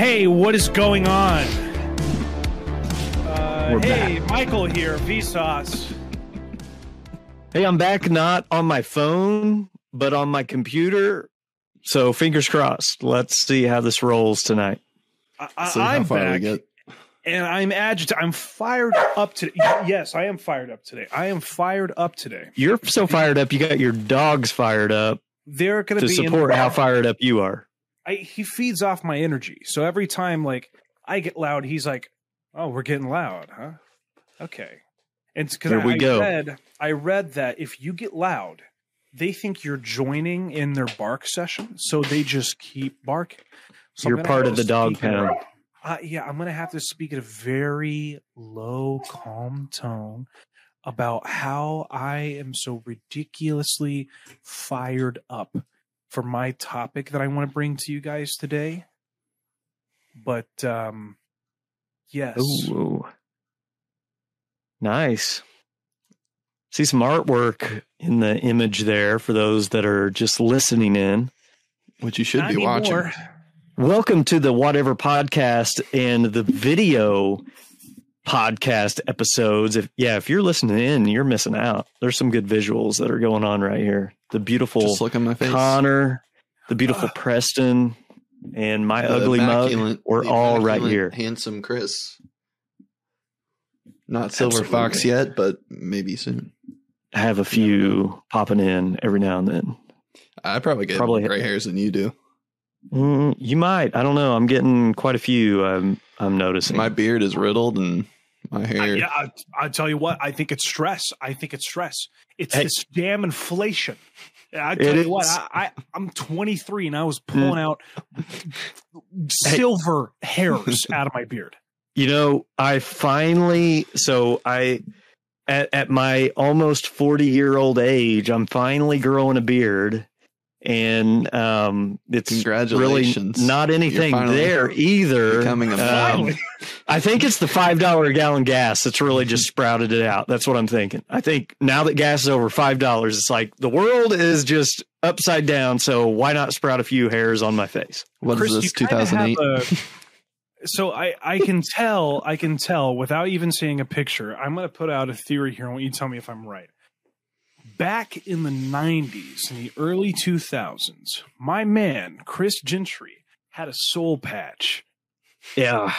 Hey, what is going on? Uh, We're hey, Michael here, Vsauce. Hey, I'm back not on my phone, but on my computer. So fingers crossed. Let's see how this rolls tonight. I, I, I'm back, and I'm agitated. I'm fired up today. Yes, I am fired up today. I am fired up today. You're so fired up. You got your dogs fired up They're going to be in support how fired up you are. I, he feeds off my energy. So every time like I get loud, he's like, "Oh, we're getting loud, huh?" Okay. And because I, go. read, I read that if you get loud, they think you're joining in their bark session, so they just keep barking. So You're part of the dog pound. Uh, yeah, I'm gonna have to speak at a very low, calm tone about how I am so ridiculously fired up for my topic that I want to bring to you guys today. But um yes. Ooh. Nice. See some artwork in the image there for those that are just listening in. Which you should Not be watching. anymore. Welcome to the Whatever Podcast and the video podcast episodes. If yeah, if you're listening in, you're missing out. There's some good visuals that are going on right here. The beautiful Just look at my face. Connor, the beautiful Ah. Preston, and my ugly mug. We're all right here. Handsome Chris. Not Silver Absolutely. Fox yet, but maybe soon. I have a few popping in every now and then. I probably get Probably- gray hairs than you do. Mm, you might. I don't know. I'm getting quite a few. I'm I'm noticing. My beard is riddled and my I, yeah, I, I tell you what, I think it's stress. I think it's stress. It's Hey. this damn inflation. I tell It you what. I, I I'm 23 and I was mm. pulling out silver hairs out of my beard. You know, I finally so I at at my almost 40 year old age, I'm finally growing a beard and um it's really Congratulations. not anything there either. becoming a Um, I think it's the five dollar a gallon gas that's really just sprouted it out. That's what I'm thinking. I think now that gas is over five dollars, it's like the world is just upside down. So why not sprout a few hairs on my face? What is Chris, this, you kinda have 2008? so I, I can tell, I can tell without even seeing a picture. I'm going to put out a theory here. I want you to tell me if I'm right. Back in the 90s, in the early 2000s, my man, Chris Gentry, had a soul patch. Yeah,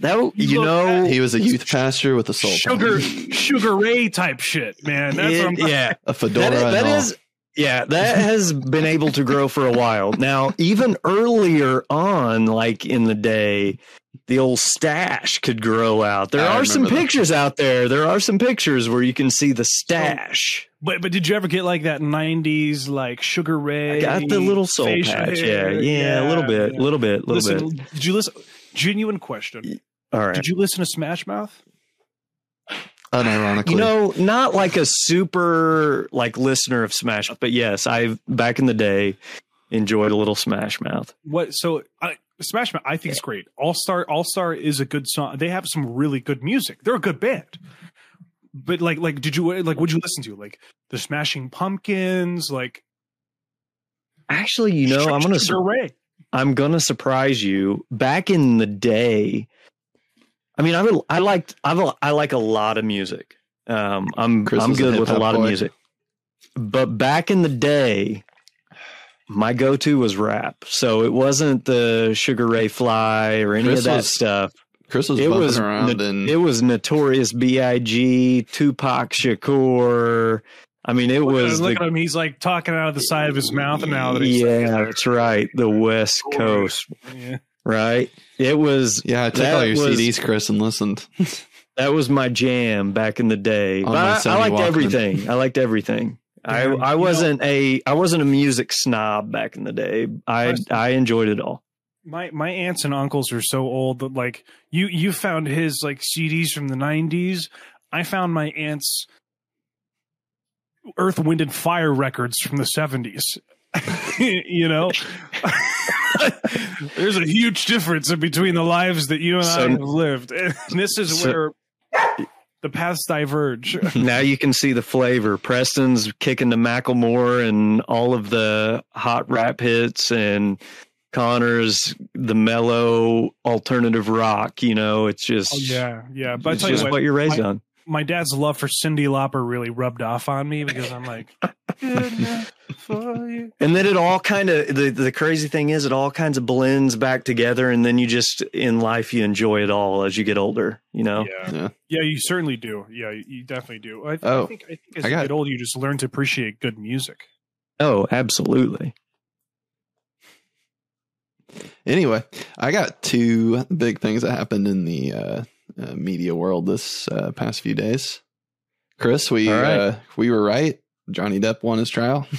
that You you know, He was a youth pastor with a soul. Sugar, patch. Sugar Ray type shit, man. That's what I'm it- yeah, a fedora. that is, and all. is yeah that has been able to grow for a while now even earlier on like in the day the old stash could grow out there I are some that. pictures out there there are some pictures where you can see the stash But but did you ever get like that '90s like Sugar Ray? I got the little soul patch yeah hair? yeah, a little bit yeah. a little bit a little Listen, bit did you listen? Genuine question. all right Did you listen to Smash Mouth? Unironically. you know not like a super like listener of smash but yes i back in the day enjoyed a little smash mouth What? So I, Smash Mouth, I think it's great. All Star, All Star is a good song. They have some really good music. They're a good band. But like, like, did you like? Would you listen to like the Smashing Pumpkins? Like, actually you know i'm gonna Sugar Ray. I'm gonna surprise you. Back in the day, I mean, I would, I liked, I, will- I like a lot of music. Um, I'm, Chris I'm was a good with a hip-hop lot of music. But back in the day, my go-to was rap. So it wasn't the Sugar Ray Fly or any Chris of that was stuff. Chris was It bumping was, around no- and it was Notorious B.I.G., Tupac Shakur. I mean, it was look the at him. He's like talking out of the side of his mouth now that he's yeah, that's right. The West Coast, yeah. Right? It was yeah, I took all your was- CDs, Chris, and listened. That was my jam back in the day. But I, I liked everything. I liked everything. I, I wasn't a I wasn't a music snob back in the day. I I enjoyed it all. My my aunts and uncles are so old that like you you found his like CDs from the nineties. I found my aunt's Earth, Wind, and Fire records from the seventies. you know, there's a huge difference between the lives that you and So- I have lived. And this is So- where the paths diverge. now you can see the flavor. Preston's kicking to Macklemore and all of the hot rap hits, and Connor's the mellow alternative rock. You know, it's just Oh, yeah, yeah. But it's just what, what, you're raised my- on. My dad's love for Cyndi Lauper really rubbed off on me because I'm like, good for you. And then it all kind of the the crazy thing is it all kinds of blends back together, and then you just in life you enjoy it all as you get older. You know. Yeah. Yeah. yeah, you certainly do. Yeah, you- you definitely do. I, I Oh, think I think as I you get older, you just learn to appreciate good music. Oh, absolutely. Anyway, I got two big things that happened in the uh, uh, media world this uh, past few days. Chris, we right. uh, we were right. Johnny Depp won his trial.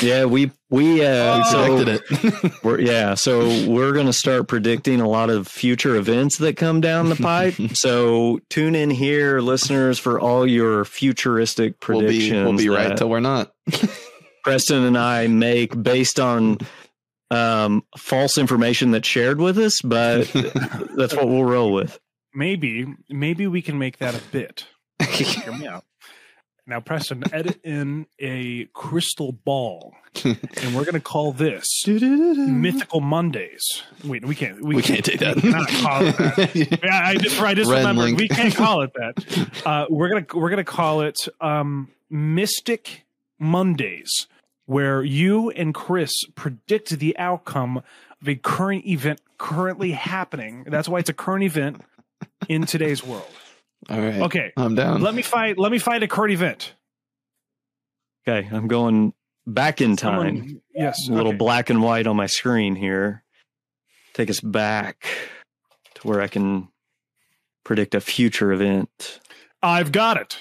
Yeah, we we uh, we predicted it. we're yeah, so we're gonna start predicting a lot of future events that come down the pipe. so tune in here, listeners, for all your futuristic we'll predictions. be we'll be right till we're not. Preston and I make based on um, false information that's shared with us, but that's what we'll roll with. Maybe, maybe we can make that a bit. Hear me out. Now, Preston, edit in a crystal ball, and we're going to call this Mythical Mondays. Wait, we can't. we can't take that. We cannot call it that. Yeah, I just, I just Rhett remembered link. we can't call it that. Uh, we're gonna we're gonna call it um, Mystic Mondays, where you and Chris predict the outcome of a current event currently happening. That's why it's a current event in today's world. All right. Okay, I'm down. let me find let me find a current event. Okay, I'm going back in time. Someone- yes, a little okay. black and white on my screen here. Take us back to where I can predict a future event. I've got it.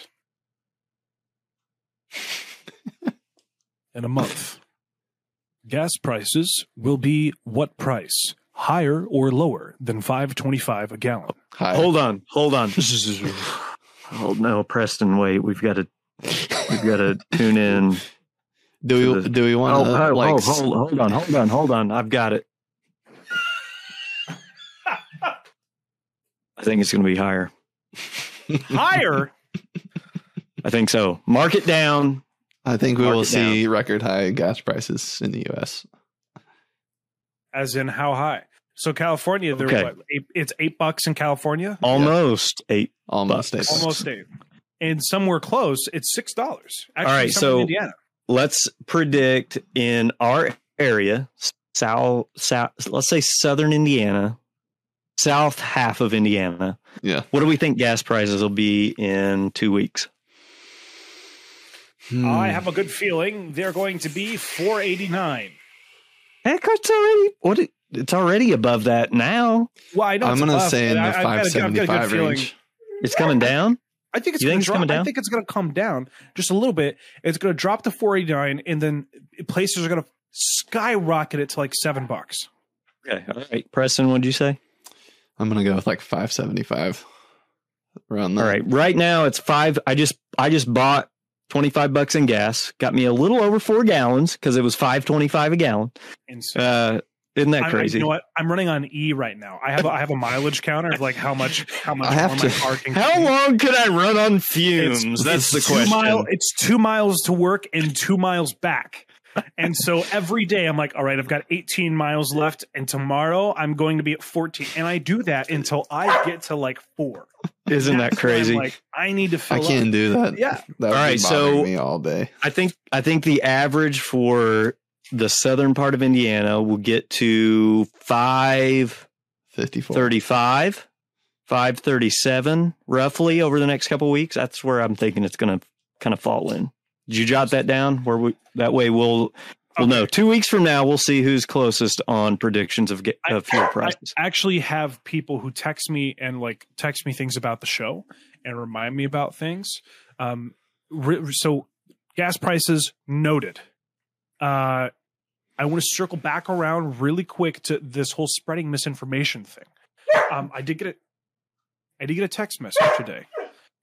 In a month, gas prices will be what price? Higher or lower than five twenty-five a gallon? Hi. Hold on, hold on. oh no, Preston, wait. We've got to we've got to tune in. do we do we want Oh, to oh, like oh, hold, hold on, hold on, hold on. I've got it. I think it's going to be higher. Higher? I think so. Mark it down. I think we Mark will it see record high gas prices in the US. As in how high? So California, they're Okay. what? Eight, it's eight bucks in California, Almost eight. Almost Bucks. eight bucks. almost eight, and somewhere close, it's six dollars. All right, somewhere in so- Indiana. let's predict in our area, south, south, let's say southern Indiana, south half of Indiana. Yeah. What do we think gas prices will be in two weeks? Hmm. I have a good feeling they're going to be four eighty nine. Heck, it's already what? It, it's already above that now. Well, I know I'm gonna say in the I- I've got a- I've got a good 575 range. It's coming down. I think it's going think to it's coming drop. I think it's going to come down just a little bit. It's going to drop to 489 and then places are going to skyrocket it to like 7 bucks. Okay, all right. Preston, what'd you say? I'm gonna go with like 575. Around All that. right, right now it's five. I just I just bought twenty five bucks in gas. Got me a little over four gallons because it was five twenty five a gallon. Uh, isn't that I- I- crazy? you know what? I'm running on E right now. I have a, I have a mileage counter of like how much how much I have more to- my car can How long could I run on It's- fumes? That's the it's two question. Mile, it's two miles to work and two miles back. And so every day I'm like, all right, I've got 18 miles left, and tomorrow I'm going to be at 14. And I do that until I get to like four. Isn't that That's when crazy? like, I need to fill I can't up. do that. Yeah. That would All so- me all day. I think I think the average for the southern part of Indiana will get to five 54. thirty five, five thirty seven, roughly over the next couple weeks. That's where I'm thinking it's going to kind of fall in. Did you jot that down? Where we that way we'll we'll know two weeks from now we'll see who's closest on predictions of, get, I- of fuel prices. I actually have people who text me and like text me things about the show and remind me about things. Um, re- so gas prices noted. Uh, I want to circle back around really quick to this whole spreading misinformation thing. Um, I did get a, I did get a text message today.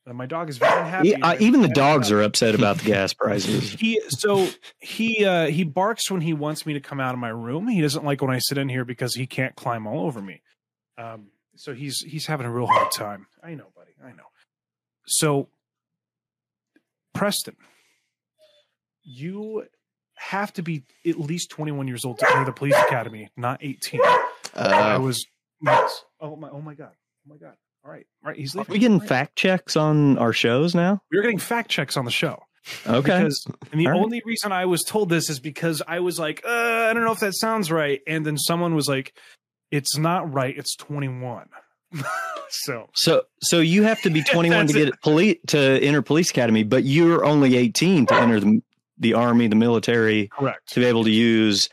Uh, my dog is very happy. Yeah, uh, even the dogs are upset about the gas prices. He so he uh he barks when he wants me to come out of my room. He doesn't like when I sit in here because he can't climb all over me. Um so he's he's having a real hard time. I know, buddy. I know. So Preston, you have to be at least 21 years old to enter the police academy, not 18. I Uh, was yes. Oh my oh my god. Oh my god. All right. All right, he's Are leaving. we getting All right. fact checks on our shows now? We're getting fact checks on the show. Okay. Because and the All right. only reason I was told this is because I was like, uh, I don't know if that sounds right. And then someone was like, it's not right, it's 21. so So so you have to be 21 to That's get police to enter police academy, but you're only 18 to enter the, the army, the military, correct. to be able to use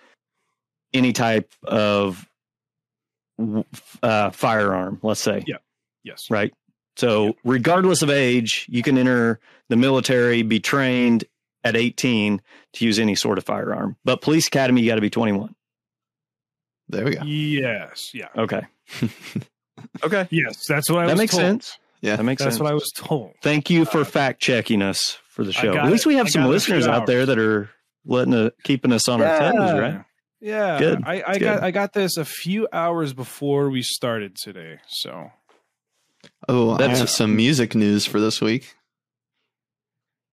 any type of uh, firearm, let's say, Yeah. Yes. right? So regardless of age, you can enter the military, be trained at 18 to use any sort of firearm. But police academy, you got to be 21. there we go. Yes. Yeah. Okay. okay. Yes. That's what I That was makes told. sense. Yeah. That makes That's sense. what I was told. Thank you for fact checking us for the show. At least it. we have I some got it a listeners out there that are letting uh, keeping us on our toes, right? Yeah. Good. I, I It's got. I got this a few hours before we started today. So Oh, I That's- have some music news for this week.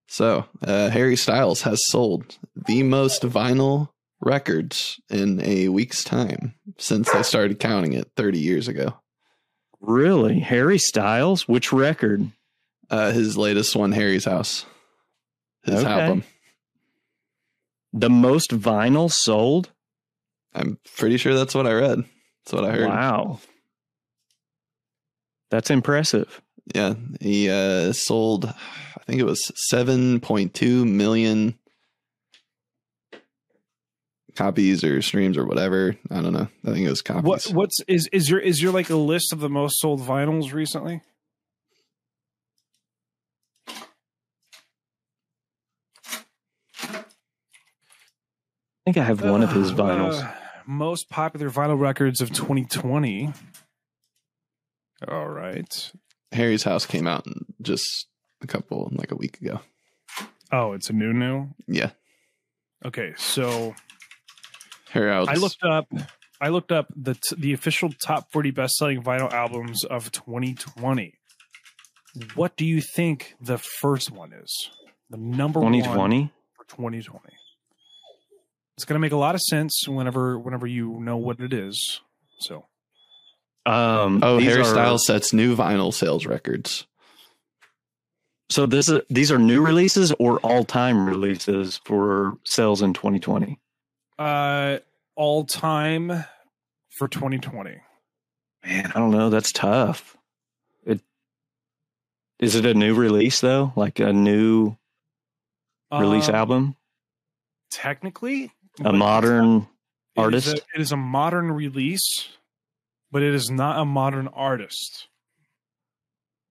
So, uh, Harry Styles has sold the most vinyl records in a week's time since they started counting it 30 years ago. Really, Harry Styles? Which record? Uh, his latest one, Harry's House, his Okay. album. The most vinyl sold? I'm pretty sure that's what I read. That's what I heard. Wow, that's impressive. Yeah, he uh, sold, I think it was 7.2 million copies or streams or whatever. I don't know. I think it was copies. what what's is is your is your like a list of the most sold vinyls recently? I think I have one of his Uh, vinyls. uh, most popular vinyl records of 2020. All right. Harry's House came out just a couple, like a week ago. Oh, it's a new new. Yeah, Okay, so Harry House. I looked up. I looked up the t- the official top 40 best selling vinyl albums of 2020. What do you think the first one is? The number one 2020. for 2020. It's going to make a lot of sense whenever whenever you know what it is. So Um, Oh, these Harry are- Styles sets new vinyl sales records. So this is these are new releases or all time releases for sales in 2020. uh all time for 2020. Man, I don't know. That's tough. It is it a new release though, like a new release Um, album, Technically, a but modern It is artist. a- it is a modern release, but it is not a modern artist.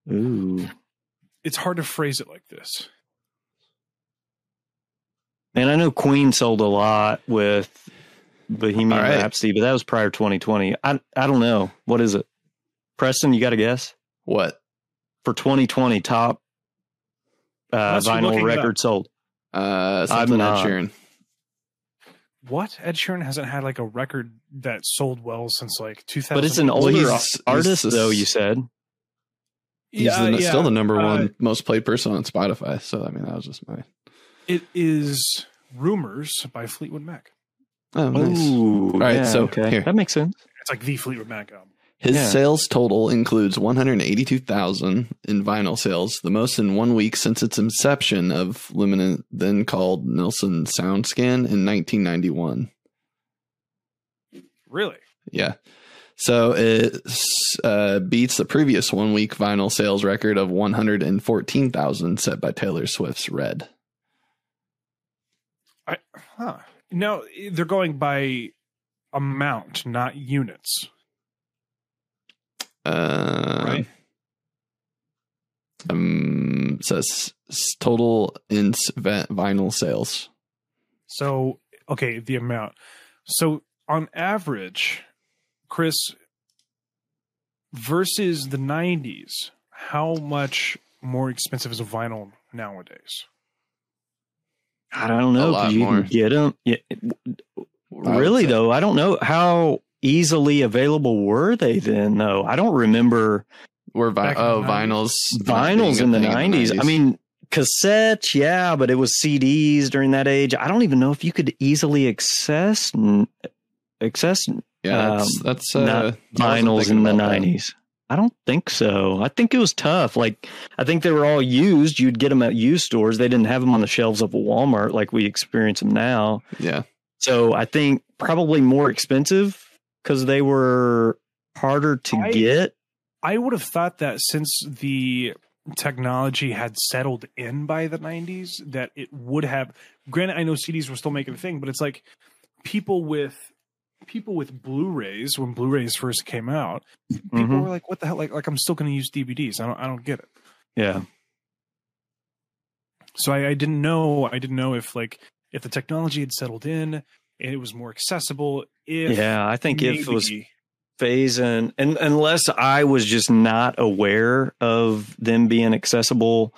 Ooh, It's hard to phrase it like this. and I know Queen sold a lot with Bohemian All right. Rhapsody, but that was prior 2020. I I don't know what is it. Preston, you got a guess What? for 2020 top uh, vinyl looking it up. record sold. Uh, something Ed not. Sheeran. What? Ed Sheeran hasn't had like a record that sold well since like 2000. But it's an Well, older he's- artist, he's- though. You said He's yeah, the, yeah. still the number Uh, one most played person on Spotify. So I mean, that was just my. It is Rumours by Fleetwood Mac. Oh, nice. Ooh, All right, yeah, so okay, here. that makes sense. It's like the Fleetwood Mac album. His Yeah. sales total includes 182,000 in vinyl sales, the most in one week since its inception of Luminate, then called Nielsen SoundScan in 1991. Really? Yeah. So it uh, beats the previous one week vinyl sales record of 114,000 set by Taylor Swift's Red. Huh. No, they're going by amount, not units. Uh, Right. Um, says total in vinyl sales. So, okay, the amount. So, on average, Chris, versus the 90s, how much more expensive is a vinyl nowadays? I don't know. A lot you more. even get them? Yeah, really though, I don't know how easily available were they then. Though I don't remember We're vi- oh vinyls vinyls being a in the nineties. I mean, cassettes, yeah, but it was CDs during that age. I don't even know if you could easily access access Yeah, that's, Um, that's uh, not I wasn't vinyls in the that. nineties. I don't think so. I think it was tough. Like I think they were all used. You'd get them at used stores. They didn't have them on the shelves of Walmart like we experience them now. Yeah, So I think probably more expensive because they were harder to I- get. I would have thought that since the technology had settled in by the 90s, that it would have. Granted, I know CDs were still making a thing, but it's like people with people with Blu-rays when Blu-rays first came out. People Mhm. were like, "What the hell?" Like, like I'm still going to use DVDs. I don't. I don't get it. Yeah. So I, I didn't know. I didn't know if like if the technology had settled in and it was more accessible. If Yeah. I think if it was maybe- phasing and unless I was just not aware of them being accessible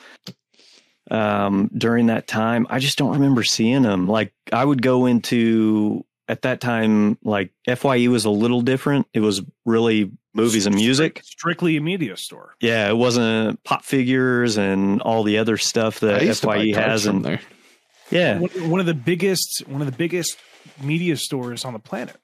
um during that time, I just don't remember seeing them. Like I would go into at that time like FYE was a little different. It was really movies and music. strictly a media store. Yeah, it wasn't pop figures and all the other stuff that used FYE has in there. yeah. One, one of the biggest one of the biggest media stores on the planet.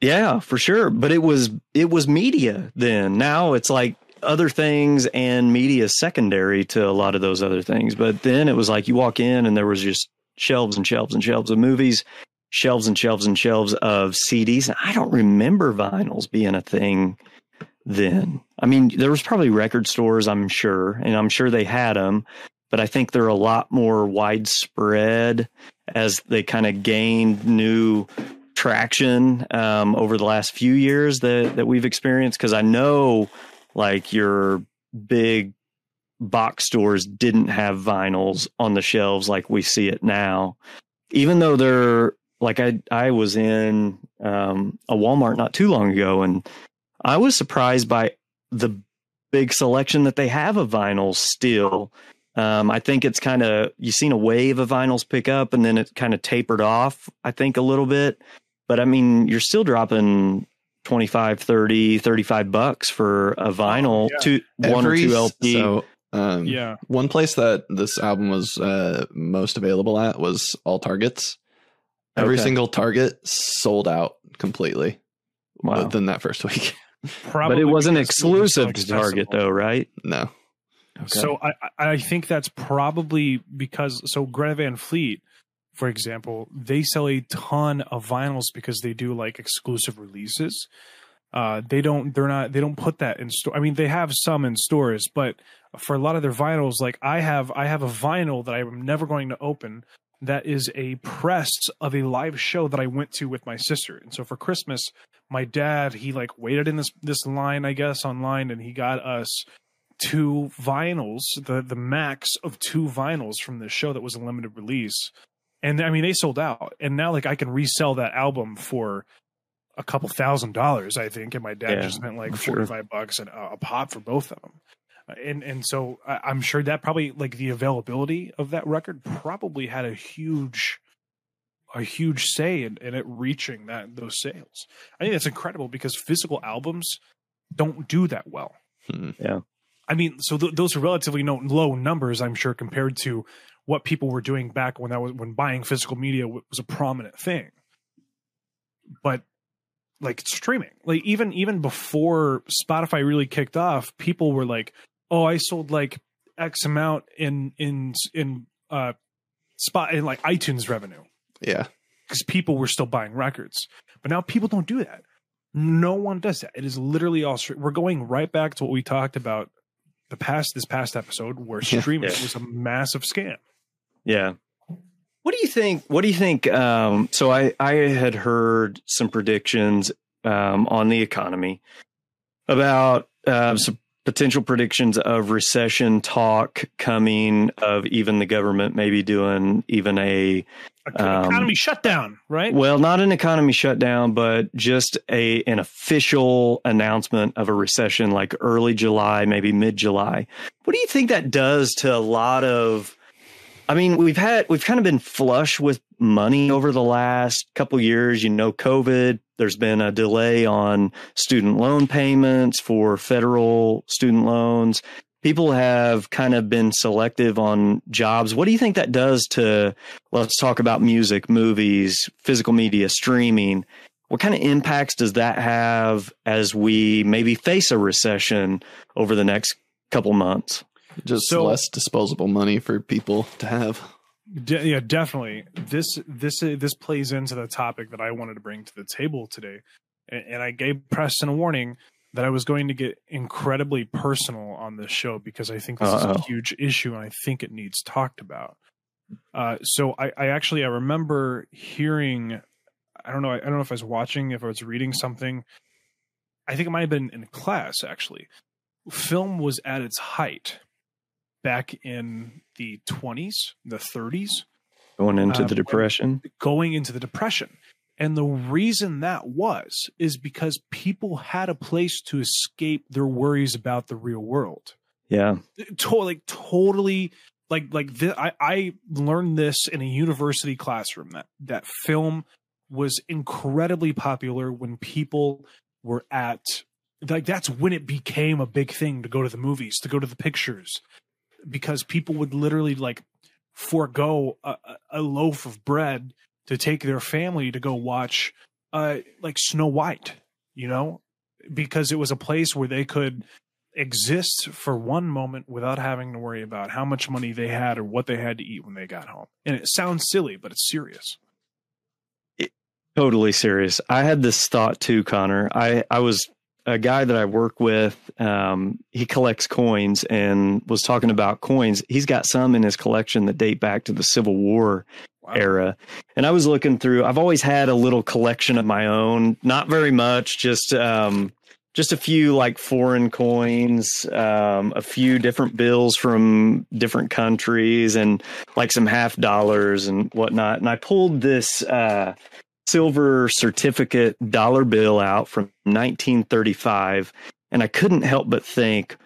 Yeah, for sure. But it was it was media then. Now it's like other things and media secondary to a lot of those other things. But then it was like you walk in and there was just shelves and shelves and shelves of movies, shelves and shelves and shelves of CDs. I don't remember vinyls being a thing then. I mean, there was probably record stores, I'm sure, and I'm sure they had them, but I think they're a lot more widespread as they kind of gained new traction um, over the last few years that that we've experienced because I know like your big box stores didn't have vinyls on the shelves like we see it now. Even though they're like I I was in um, a Walmart not too long ago and I was surprised by the big selection that they have of vinyls still um, I think it's kind of you've seen a wave of vinyls pick up and then it kind of tapered off I think a little bit but I mean, you're still dropping 25, 30, 35 bucks for a vinyl, yeah. two, one or two LP. So, um, Yeah. One place that this album was uh, most available at was all Targets. Every Okay. single Target sold out completely wow. within that first week. Probably But it wasn't because it was so exclusive to Target though, right? No. Okay. So I I think that's probably because so Greta Van Fleet, for example, they sell a ton of vinyls because they do like exclusive releases. Uh, they don't they're not they don't put that in store. I mean, they have some in stores, but for a lot of their vinyls, like I have I have a vinyl that I'm never going to open that is a press of a live show that I went to with my sister. And so for Christmas, my dad he like waited in this this line, I guess, online, and he got us two vinyls, the the max of two vinyls from the show that was a limited release. And I mean they sold out. And now like I can resell that album for a couple thousand dollars, I think, and my dad Yeah, just spent like I'm sure. forty five bucks and a, a pop for both of them. And and so I, I'm sure that probably like the availability of that record probably had a huge a huge say in, in it reaching that those sales. I think that's incredible because physical albums don't do that well. Hmm. I mean, so th- those are relatively no, low numbers, I'm sure, compared to what people were doing back when that was when buying physical media w- was a prominent thing. But like streaming, like even even before Spotify really kicked off, people were like, "Oh, I sold like X amount in in in uh spot in like iTunes revenue." Yeah. because people were still buying records. But now people don't do that. No one does that. It is literally all. We're going right back to what we talked about the past this past episode, where streaming Yeah. was a massive scam. Yeah. What do you think? What do you think? Um, so I, I had heard some predictions um, on the economy about uh, some potential predictions of recession talk coming, of even the government maybe doing even a Um, Economy shutdown, right? well, not an economy shutdown, but just a an official announcement of a recession, like early July, maybe mid July. What do you think that does to a lot of? I mean, we've had we've kind of been flush with money over the last couple years. You know, COVID. There's been a delay on student loan payments for federal student loans. people have kind of been selective on jobs. What do you think that does to, let's talk about music, movies, physical media, streaming? What kind of impacts does that have as we maybe face a recession over the next couple months? Just So- less disposable money for people to have. De- yeah, definitely. This this this plays into the topic that I wanted to bring to the table today, and, and I gave Preston a warning that I was going to get incredibly personal on this show because I think this is Uh-oh. a huge issue and I think it needs talked about. Uh, so I, I actually I remember hearing, I don't know, I don't know if I was watching, if I was reading something. I think it might have been in class actually. Film was at its height back in the 20s, the 30s, Going into Uh, the depression? going into the depression. And the reason that was is because people had a place to escape their worries about the real world. Yeah. To- like totally like like I, I learned this in a university classroom that that film was incredibly popular when people were at like that's when it became a big thing to go to the movies to go to the pictures because people would literally like forego a, a- loaf of bread to take their family to go watch uh like Snow White, you know, because it was a place where they could exist for one moment without having to worry about how much money they had or what they had to eat when they got home. And it sounds silly, but it's serious. Totally serious. I had this thought too, Connor. I, I was a guy that I work with. Um, he collects coins and was talking about coins. He's got some in his collection that date back to the Civil War Wow. era. And I was looking through, I've always had a little collection of my own, not very much, just, um, just a few like foreign coins, um, a few different bills from different countries and like some half dollars and whatnot. And I pulled this, uh, silver certificate dollar bill out from 1935 and I couldn't help but think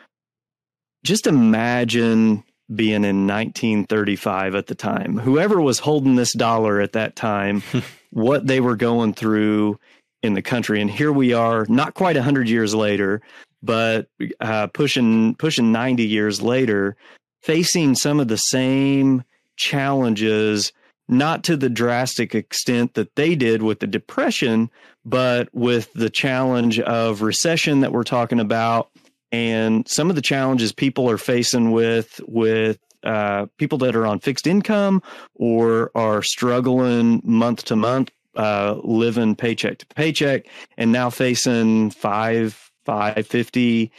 just imagine being in 1935 at the time. Whoever was holding this dollar at that time what they were going through in the country. And here we are not quite 100 years later but uh, pushing pushing 90 years later facing some of the same challenges not to the drastic extent that they did with the depression, but with the challenge of recession that we're talking about and some of the challenges people are facing with with uh, people that are on fixed income or are struggling month to month, uh, living paycheck to paycheck, and now facing five five fifty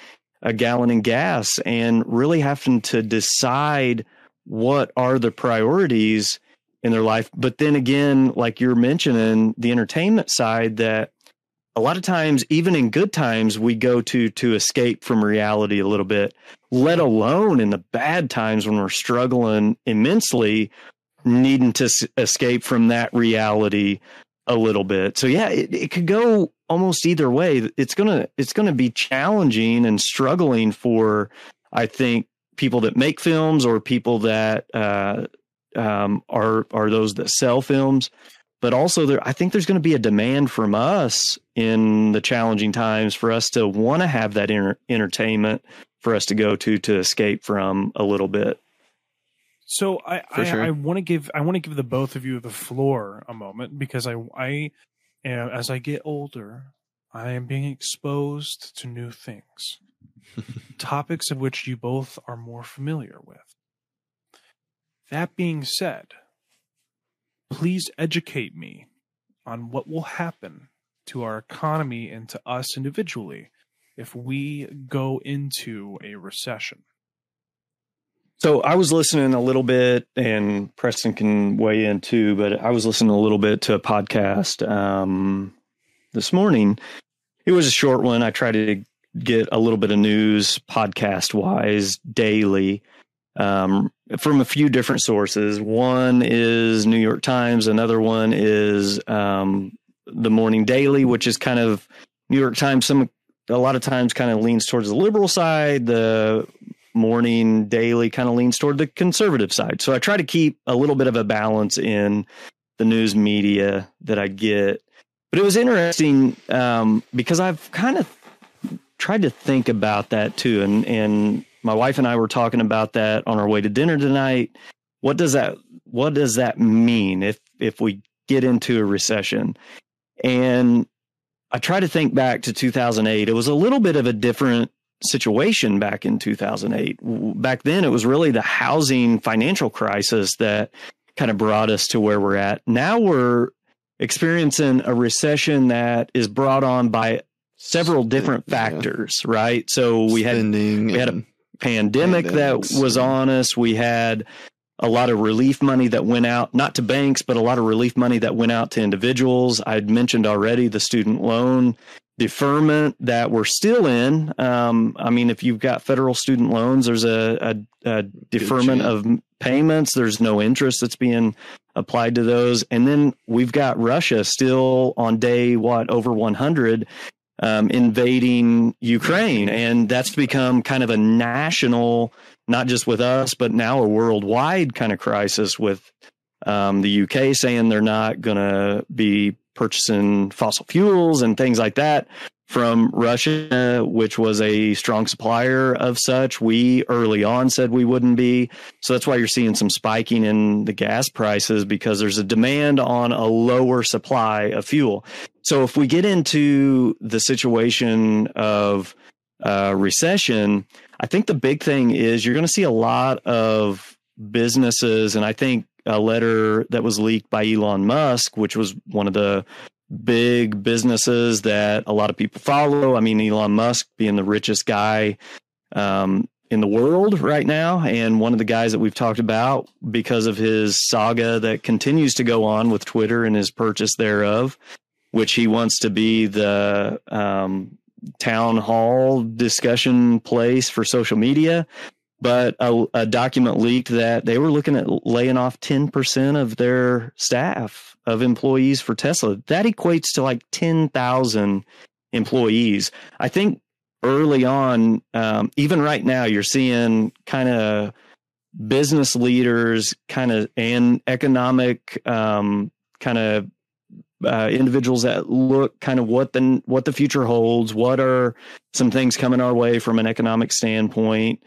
a gallon in gas, and really having to decide what are the priorities in their life. But then again, like you're mentioning, the entertainment side that a lot of times, even in good times, we go to to escape from reality a little bit, let alone in the bad times when we're struggling immensely, needing to s- escape from that reality a little bit. So yeah, it, it could go almost either way. It's gonna it's gonna be challenging and struggling for I think people that make films or people that uh, um, are are those that sell films. But also, there I think there's going to be a demand from us in the challenging times for us to want to have that enter- entertainment for us to go to to escape from a little bit. So I I, sure. I want to give I want to give the both of you the floor a moment because I I am, as I get older, I am being exposed to new things, topics of which you both are more familiar with. That being said, please educate me on what will happen to our economy and to us individually if we go into a recession. So I was listening a little bit, and Preston can weigh in too. But I was listening a little bit to a podcast um, this morning. It was a short one. I try to get a little bit of news podcast wise daily um, from a few different sources. One is New York Times. Another one is um, the Morning Daily, which is kind of New York Times. Some a lot of times kind of leans towards the liberal side. The morning daily kind of leans toward the conservative side. So I try to keep a little bit of a balance in the news media that I get. But it was interesting um, because I've kind of tried to think about that too, and and my wife and I were talking about that on our way to dinner tonight. What does that what does that mean if if we get into a recession? And I try to think back to 2008. It was a little bit of a different situation back in 2008. Back then, it was really the housing financial crisis that kind of brought us to where we're at. Now we're experiencing a recession that is brought on by several different factors, yeah. right? So we Spending had we had a pandemic that was on us. We had a lot of relief money that went out, not to banks, but a lot of relief money that went out to individuals. I'd mentioned already the student loan deferment that we're still in. Um, I mean, if you've got federal student loans, there's a, a, a deferment of payments. There's no interest that's being applied to those. And then we've got Russia still on day, what, over 100 um, invading Ukraine. And that's become kind of a national, not just with us, but now a worldwide kind of crisis with um, the UK saying they're not going to be purchasing fossil fuels and things like that from Russia, which was a strong supplier of such. We early on said we wouldn't be. So that's why you're seeing some spiking in the gas prices because there's a demand on a lower supply of fuel. So if we get into the situation of uh, recession, I think the big thing is you're going to see a lot of businesses, and I think a letter that was leaked by Elon Musk, which was one of the big businesses that a lot of people follow. I mean, Elon Musk being the richest guy um, in the world right now, and one of the guys that we've talked about because of his saga that continues to go on with Twitter and his purchase thereof, which he wants to be the um, town hall discussion place for social media but a, a, document leaked that they were looking at laying off 10% of their staff of employees for Tesla. That equates to like 10,000 employees. I think early on, um, even right now, you're seeing kind of business leaders kind of and economic um, kind of uh, individuals that look kind of what the what the future holds. What are some things coming our way from an economic standpoint?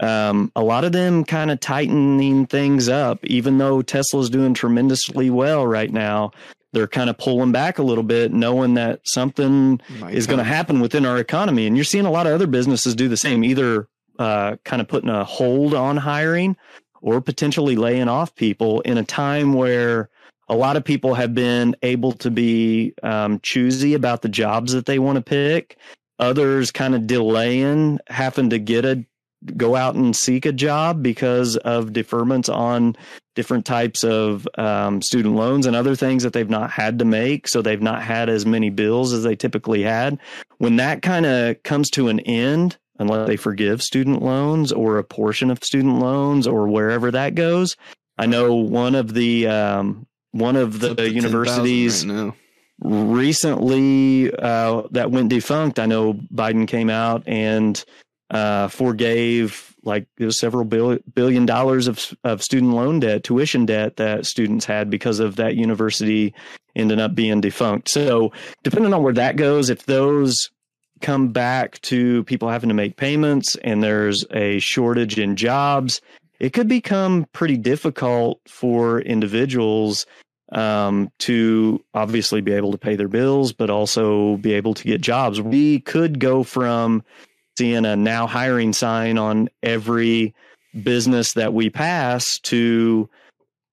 um, a lot of them kind of tightening things up, even though Tesla's doing tremendously well right now. They're kind of pulling back a little bit, knowing that something is going to happen within our economy. And you're seeing a lot of other businesses do the same, either uh, kind of putting a hold on hiring or potentially laying off people in a time where a lot of people have been able to be um, choosy about the jobs that they want to pick. Others kind of delaying having to get a go out and seek a job because of deferments on different types of um, student loans and other things that they've not had to make. So they've not had as many bills as they typically had. When that kind of comes to an end, unless they forgive student loans or a portion of student loans or wherever that goes, I know one of the um, one of the universities right recently uh, that went defunct. I know Biden came out and uh, forgave like it was several billion, billion dollars of, of student loan debt, tuition debt that students had because of that university ended up being defunct. So depending on where that goes, if those come back to people having to make payments and there's a shortage in jobs, it could become pretty difficult for individuals um, to obviously be able to pay their bills, but also be able to get jobs. We could go from seeing a now hiring sign on every business that we pass to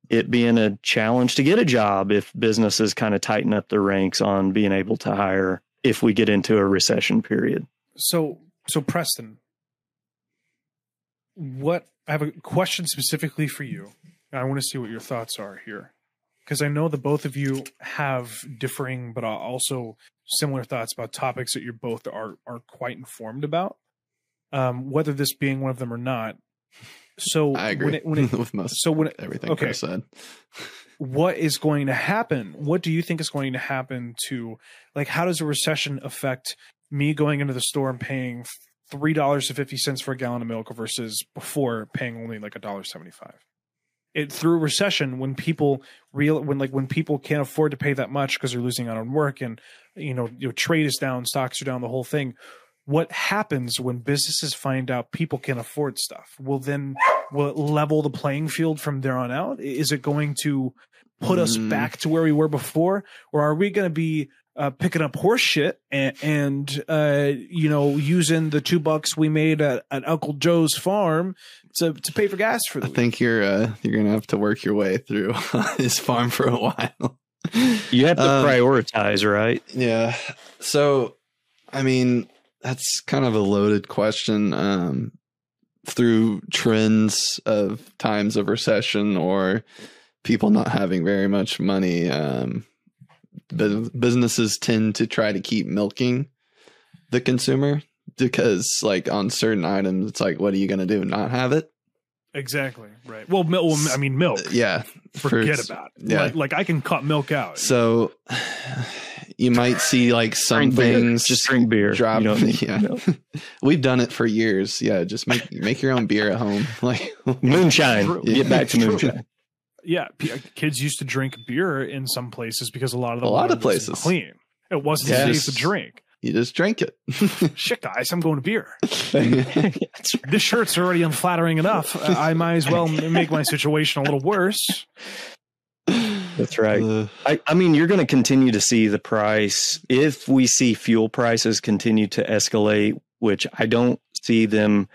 it being a challenge to get a job if businesses kind of tighten up their ranks on being able to hire if we get into a recession period. So, so Preston, what I have a question specifically for you. I want to see what your thoughts are here because I know that both of you have differing, but also similar thoughts about topics that you both are are quite informed about. Um, whether this being one of them or not. So I agree when it, when it, with most. So when it, everything okay, Chris said. what is going to happen? What do you think is going to happen to like how does a recession affect me going into the store and paying three dollars and fifty cents for a gallon of milk versus before paying only like a dollar seventy five? it through recession when people real when like when people can't afford to pay that much because they're losing out on work and you know your trade is down, stocks are down, the whole thing. what happens when businesses find out people can afford stuff? Will then will it level the playing field from there on out? Is it going to put us Mm. back to where we were before, or are we going to be uh, picking up horse shit and, and uh, you know using the two bucks we made at, at Uncle Joe's farm to to pay for gas for the I week? think you're uh, you're gonna have to work your way through this farm for a while. You have to Um, prioritize, right? Yeah. So, I mean, that's kind of a loaded question. Um, through trends of times of recession or people not having very much money, um, bu- businesses tend to try to keep milking the consumer because, like, on certain items, it's like, what are you going to do? Not have it? Exactly right. Well, mil- well, I mean milk. Yeah. Forget For- about it. yeah. Like, like I can cut milk out. So, you might see like some Drink beer. things Just drink beer. drop. You don't need yeah, we've done it for years. Yeah, just make make your own beer at home. Like Moonshine. True. Get back to moonshine. Yeah, p- kids used to drink beer in some places because a lot of the A lot water of wasn't places. clean. It wasn't Yeah. safe to drink. you just drink it. Shit, guys, I'm going to beer. That's right. This shirt's already unflattering enough. Uh, I might as well make my situation a little worse. That's right. Uh, I, I mean, you're going to continue to see the price if we see fuel prices continue to escalate, which I don't see them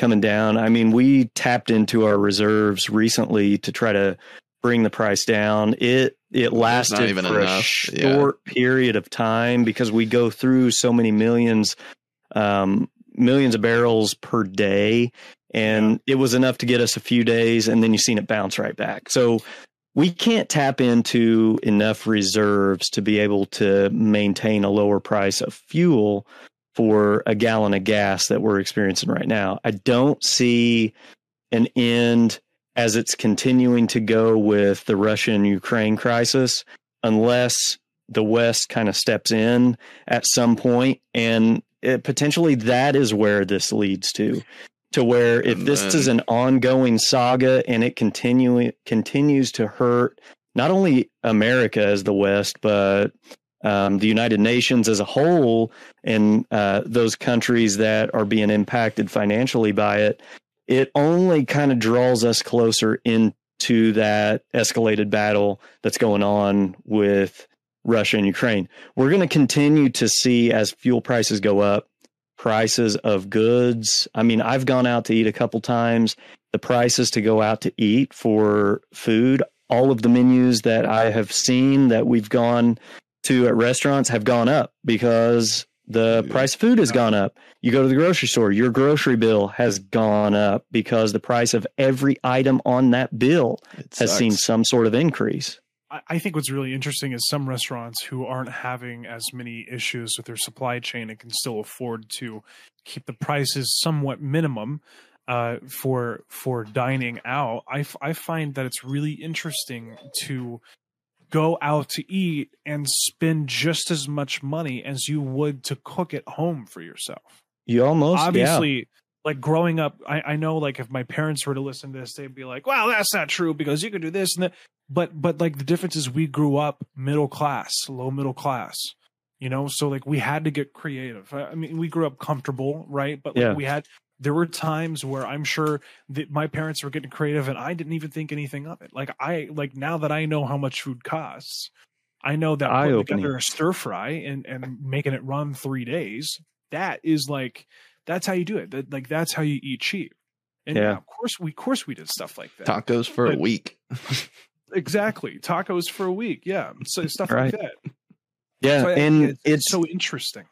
coming down. I mean, we tapped into our reserves recently to try to bring the price down. It it lasted even for a enough, yeah. short period of time because we go through so many millions um, millions of barrels per day, and it was enough to get us a few days, and then you've seen it bounce right back. So we can't tap into enough reserves to be able to maintain a lower price of fuel for a gallon of gas that we're experiencing right now. I don't see an end as it's continuing to go with the Russian Ukraine crisis unless the West kind of steps in at some point and it, potentially that is where this leads to to where if this is an ongoing saga and it continuing continues to hurt not only America as the West but um, the United Nations as a whole and uh, those countries that are being impacted financially by it, it only kind of draws us closer into that escalated battle that's going on with Russia and Ukraine. We're going to continue to see as fuel prices go up, prices of goods. I mean, I've gone out to eat a couple times. The prices to go out to eat for food, all of the menus that I have seen that we've gone to at restaurants have gone up because the Yeah. price of food has gone up. You go to the grocery store, your grocery bill has gone up because the price of every item on that bill it has seen some sort of increase. I, I think what's really interesting is some restaurants who aren't having as many issues with their supply chain and can still afford to keep the prices somewhat minimum uh, for for dining out. I, f- I find that it's really interesting to go out to eat and spend just as much money as you would to cook at home for yourself. You almost yeah. obviously like growing up I, I know like if my parents were to listen to this they'd be like well that's not true because you could do this and that. But but like the difference is we grew up middle class low middle class you know? So like we had to get creative. I I mean we grew up comfortable right? But like, Yeah. we had there were times where i'm sure that my parents were getting creative and i didn't even think anything of it. Like i like now that i know how much food costs i know that putting Eye-opening. together a stir fry and and making it run three days that is like that's how you do it. That, like that's how you eat cheap. And Yeah. of course we of course we did stuff like that. Tacos for a week. exactly. Tacos for a week. Yeah. So stuff Right. like that. Yeah, So I- and it's, it's so interesting.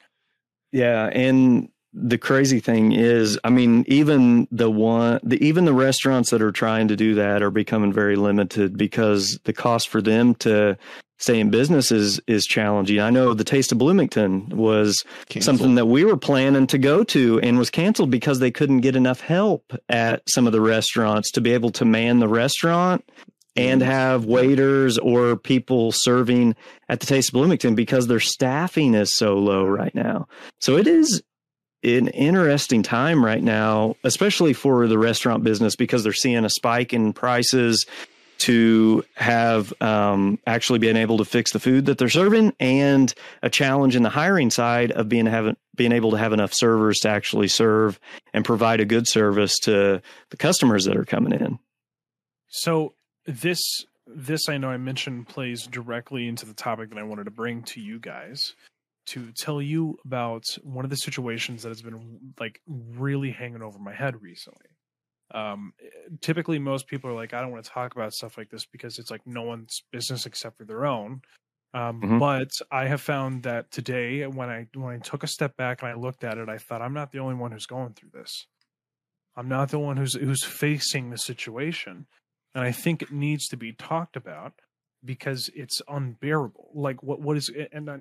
Yeah, and the crazy thing is, I mean, even the one, the even the restaurants that are trying to do that are becoming very limited because the cost for them to stay in business is is challenging. I know the Taste of Bloomington was Canceled. something that we were planning to go to and was canceled because they couldn't get enough help at some of the restaurants to be able to man the restaurant and have waiters or people serving at the Taste of Bloomington because their staffing is so low right now. So it is an interesting time right now, especially for the restaurant business because they're seeing a spike in prices to have um, actually being able to fix the food that they're serving, and a challenge in the hiring side of being having being able to have enough servers to actually serve and provide a good service to the customers that are coming in. So this this I know I mentioned plays directly into the topic that I wanted to bring to you guys to tell you about one of the situations that has been like really hanging over my head recently. Um, typically, most people are like, I don't want to talk about stuff like this because it's like no one's business except for their own. Um, Mhm. But I have found that today, when I when I took a step back and I looked at it, I thought I'm not the only one who's going through this. I'm not the one who's who's facing the situation, and I think it needs to be talked about because it's unbearable. Like what what is and I,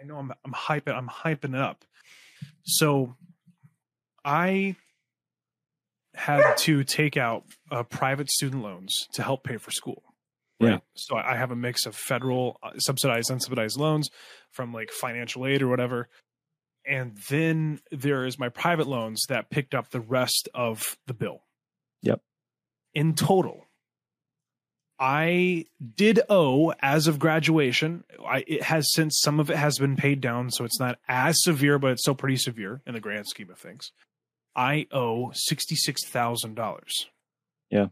I know I'm I'm hyping I'm hyping it up. So I had to take out uh, private student loans to help pay for school. Yeah. So I have a mix of federal uh, subsidized, unsubsidized loans from like financial aid or whatever. And then there is my private loans that picked up the rest of the bill. Yep. In total, I did owe as of graduation. I it has since some of it has been paid down, so it's not as severe, but it's still pretty severe in the grand scheme of things. I owe sixty six thousand dollars. Yeah.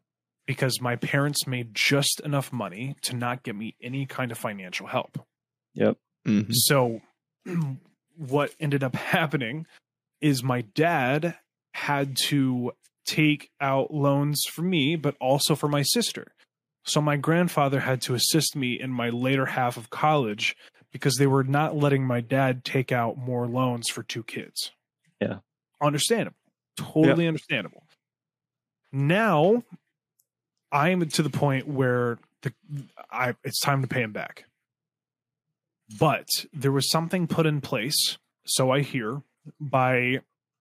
Because my parents made just enough money to not get me any kind of financial help. Mhm. So, what ended up happening is my dad had to take out loans for me, but also for my sister. So, my grandfather had to assist me in my later half of college because they were not letting my dad take out more loans for two kids. Yeah. Understandable. Totally understandable. Now, I'm to the point where the I it's time to pay him back. But there was something put in place, so I hear, by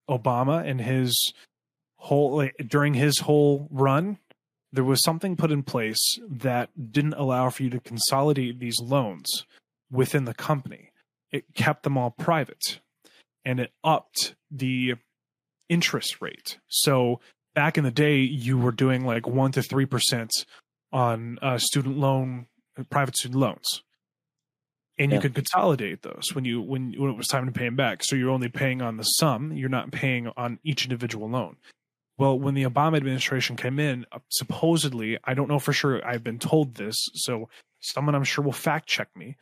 Obama and his whole like, during his whole run, there was something put in place that didn't allow for you to consolidate these loans within the company. It kept them all private and it upped the interest rate. So back in the day, you were doing like one to three percent on uh, student loan, private student loans, and you could consolidate those when you when when it was time to pay them back. So you're only paying on the sum; you're not paying on each individual loan. Well, when the Obama administration came in, supposedly, I don't know for sure. I've been told this, so someone I'm sure will fact check me.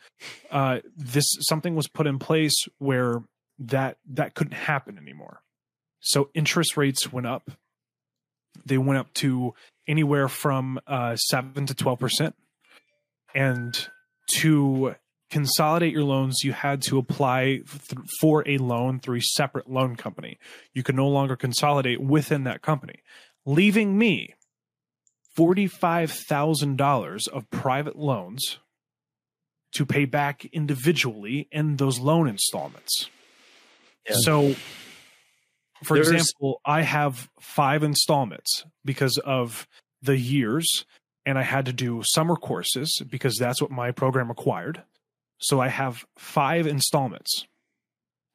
Uh, this something was put in place where that that couldn't happen anymore. So interest rates went up. They went up to anywhere from uh, seven to twelve percent, and to consolidate your loans, you had to apply th- for a loan through a separate loan company. You could no longer consolidate within that company, leaving me forty-five thousand dollars of private loans to pay back individually in those loan installments. Yeah. So, for There's- example, I have five installments because of the years, and I had to do summer courses because that's what my program required. So I have five installments.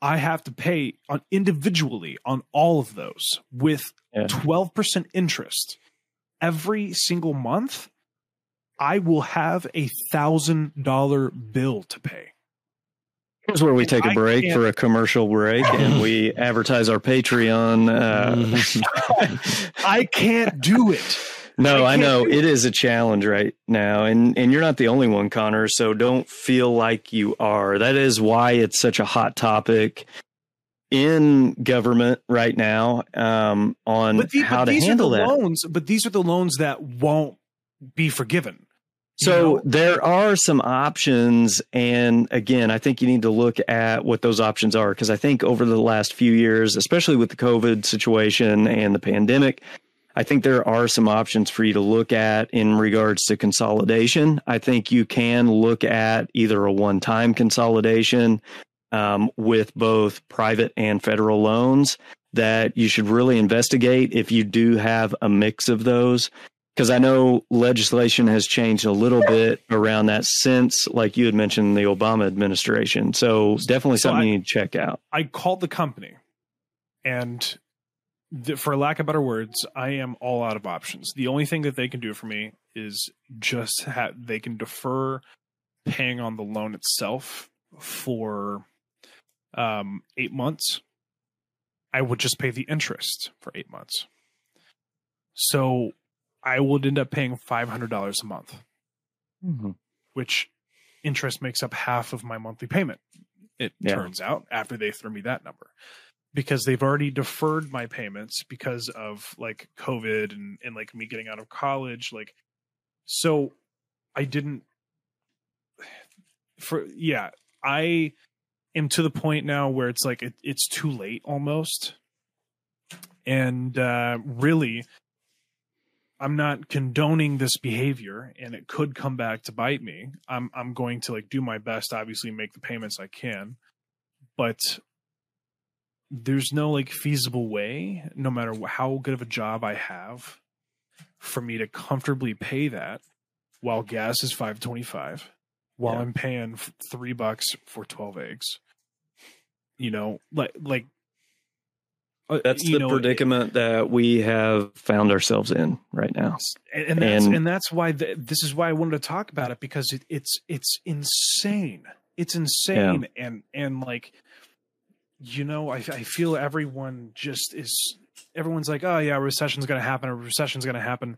I have to pay on individually on all of those with Yeah. 12% interest every single month. I will have a thousand dollar bill to pay. Here's where we take a break for a commercial break and we advertise our Patreon. Uh, I can't do it. No, I know it is a challenge right now, and and you're not the only one, Connor. So don't feel like you are. That is why it's such a hot topic in government right now um, on the- how to these handle are the that. loans, but these are the loans that won't be forgiven. So know? there are some options, and again, I think you need to look at what those options are because I think over the last few years, especially with the COVID situation and the pandemic, I think there are some options for you to look at in regards to consolidation. I think you can look at either a one-time consolidation um, with both private and federal loans that you should really investigate if you do have a mix of those because I know legislation has changed a little bit around that since, like you had mentioned, the Obama administration. So definitely So something I- you need to check out. I called the company, and th- for lack of better words, I am all out of options. The only thing that they can do for me is just ha- they can defer paying on the loan itself for um, eight months. I would just pay the interest for eight months. So I would end up paying five hundred dollars a month, Mhm. which interest makes up half of my monthly payment. It Yeah. turns out after they threw me that number because they've already deferred my payments because of like COVID and, and like me getting out of college. Like, so I didn't for, yeah, I am to the point now where it's like, it, it's too late almost. And, uh, really, I'm not condoning this behavior and it could come back to bite me. I'm, I'm going to like do my best, obviously make the payments I can, but there's no like feasible way, no matter how good of a job I have, for me to comfortably pay that while gas is five twenty five, while Yeah. I'm paying three bucks for twelve eggs. You know, like like uh, That's the know, predicament that we have found ourselves in right now. and, and that's And- and, that's why th- this is why I wanted to talk about it because it, it's it's insane. It's insane, and and like, you know, I I feel everyone just is. Everyone's like, oh yeah, a recession's gonna happen. A recession's gonna happen,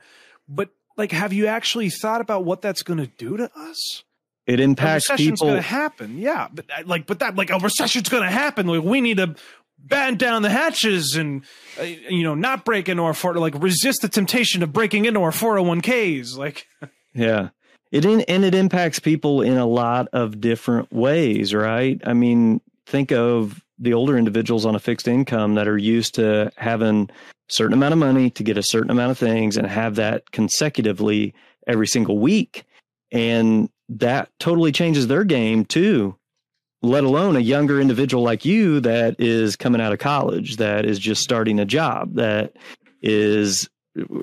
but like, have you actually thought about what that's gonna do to us? It A impacts recession's people. gonna happen, yeah, but uh, like, but that like a recession's gonna happen. Like, we need to batten down the hatches and uh, you know not break into our like resist the temptation of breaking into our 401ks like Yeah. It in, and it impacts people in a lot of different ways, right? I mean, think of the older individuals on a fixed income that are used to having a certain amount of money to get a certain amount of things and have that consecutively every single week. And that totally changes their game too, let alone a younger individual like you that is coming out of college, that is just starting a job, that is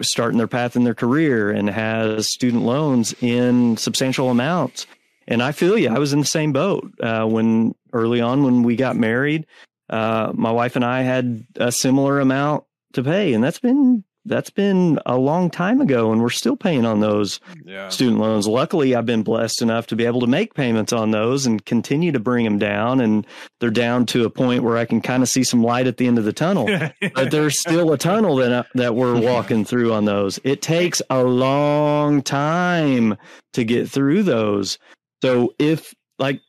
starting their path in their career and has student loans in substantial amounts. And I feel you. I was in the same boat uh, when early on when we got married. Uh, my wife and I had a similar amount to pay, and that's been that's been a long time ago, and we're still paying on those yeah student loans. Luckily, I've been blessed enough to be able to make payments on those and continue to bring them down, and they're down to a point where I can kind of see some light at the end of the tunnel but there's still a tunnel that that we're walking through on those. It takes a long time to get through those. So if like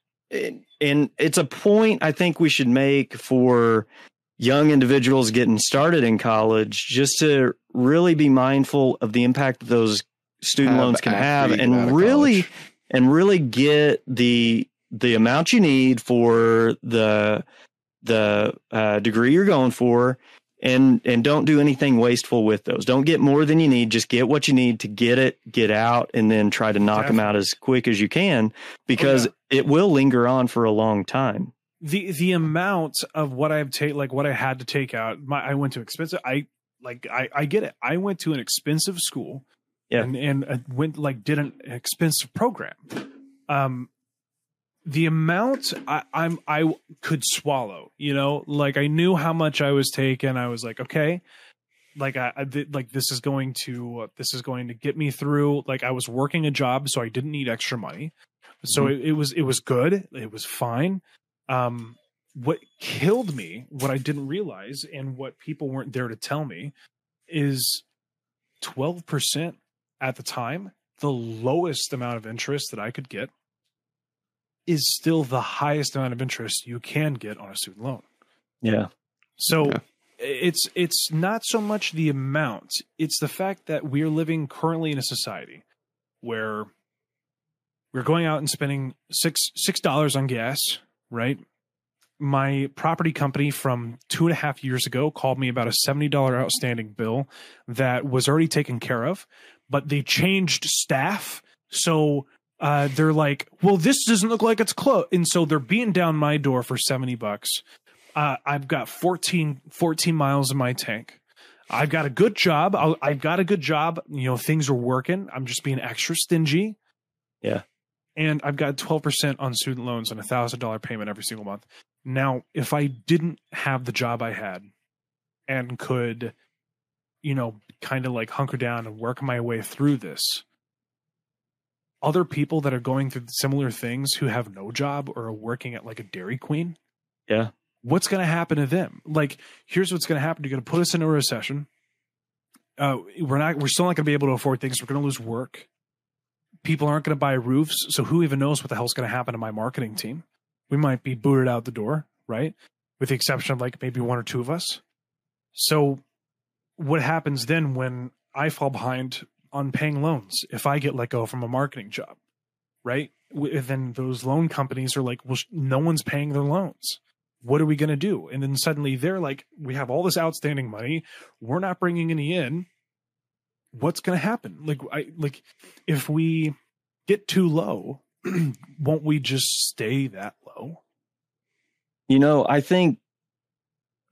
and it's a point I think we should make for young individuals getting started in college just to really be mindful of the impact that those student Have loans can have you get out and really college. and really get the the amount you need for the the uh, degree you're going for and and don't do anything wasteful with those. Don't get more than you need. Just get what you need to get it get out and then try to knock them out as quick as you can because it will linger on for a long time. The the amount of what I've take like what I had to take out my I went to expensive I like I I get it. I went to an expensive school Yeah. and and uh, went like did an expensive program. Um the amount I, I'm I could swallow you know? Like I knew how much I was taking. I was like okay. Like I, I did, like this is going to uh, this is going to get me through. Like I was working a job so I didn't need extra money. So it, it was it was good. It was fine. Um what killed me what i didn't realize and what people weren't there to tell me is 12% at the time the lowest amount of interest that i could get is still the highest amount of interest you can get on a student loan yeah so Yeah. it's it's not so much the amount, it's the fact that we're living currently in a society where we're going out and spending six six dollars on gas, right? My property company from two and a half years ago called me about a seventy dollar outstanding bill that was already taken care of, but they changed staff, so uh, they're like, "Well, this doesn't look like it's close," and so they're beating down my door for seventy bucks uh, I've got 14, 14 miles in my tank. I've got a good job. I'll, I've got a good job. You know, things are working. I'm just being extra stingy. Yeah. And I've got 12% on student loans and a thousand dollar payment every single month. Now, if I didn't have the job I had and could, you know, kind of like hunker down and work my way through this, other people that are going through similar things who have no job or are working at like a Dairy Queen. Yeah. What's going to happen to them? Like, here's what's going to happen. You're going to put us into a recession. Uh, we're not. We're still not going to be able to afford things. We're going to lose work. People aren't going to buy roofs. So who even knows what the hell's going to happen to my marketing team? We might be booted out the door, right? With the exception of like maybe one or two of us. So, what happens then when I fall behind on paying loans if I get let go from a marketing job, right? Then those loan companies are like, well, no one's paying their loans. What are we going to do? And then suddenly they're like, we have all this outstanding money. We're not bringing any in. What's going to happen? Like, I like if we get too low, won't we just stay that low? You know, I think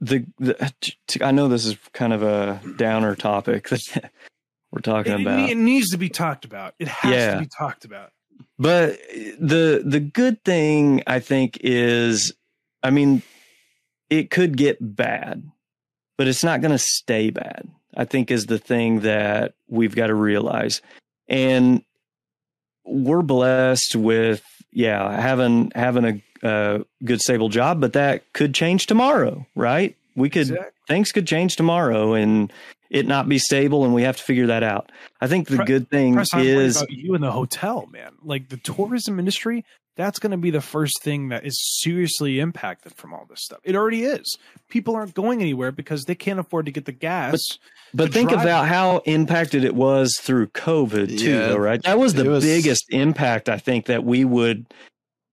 the, the I know this is kind of a downer topic we're talking It, about. it needs to be talked about. It has Yeah. to be talked about. But the the good thing I think is I mean it could get bad, but it's not going to stay bad. I think is the thing that we've got to realize. And we're blessed with yeah, having having a, good stable job, but that could change tomorrow, right? We could Exactly. things could change tomorrow and it not be stable and we have to figure that out. I think the Pre- good thing Press, I'm is about you in the hotel, man. Like the tourism industry, that's going to be the first thing that is seriously impacted from all this stuff. It already is. People aren't going anywhere because they can't afford to get the gas. But to think drive- about how impacted it was through COVID too, Yeah. though, right? That was the was- biggest impact I think that we would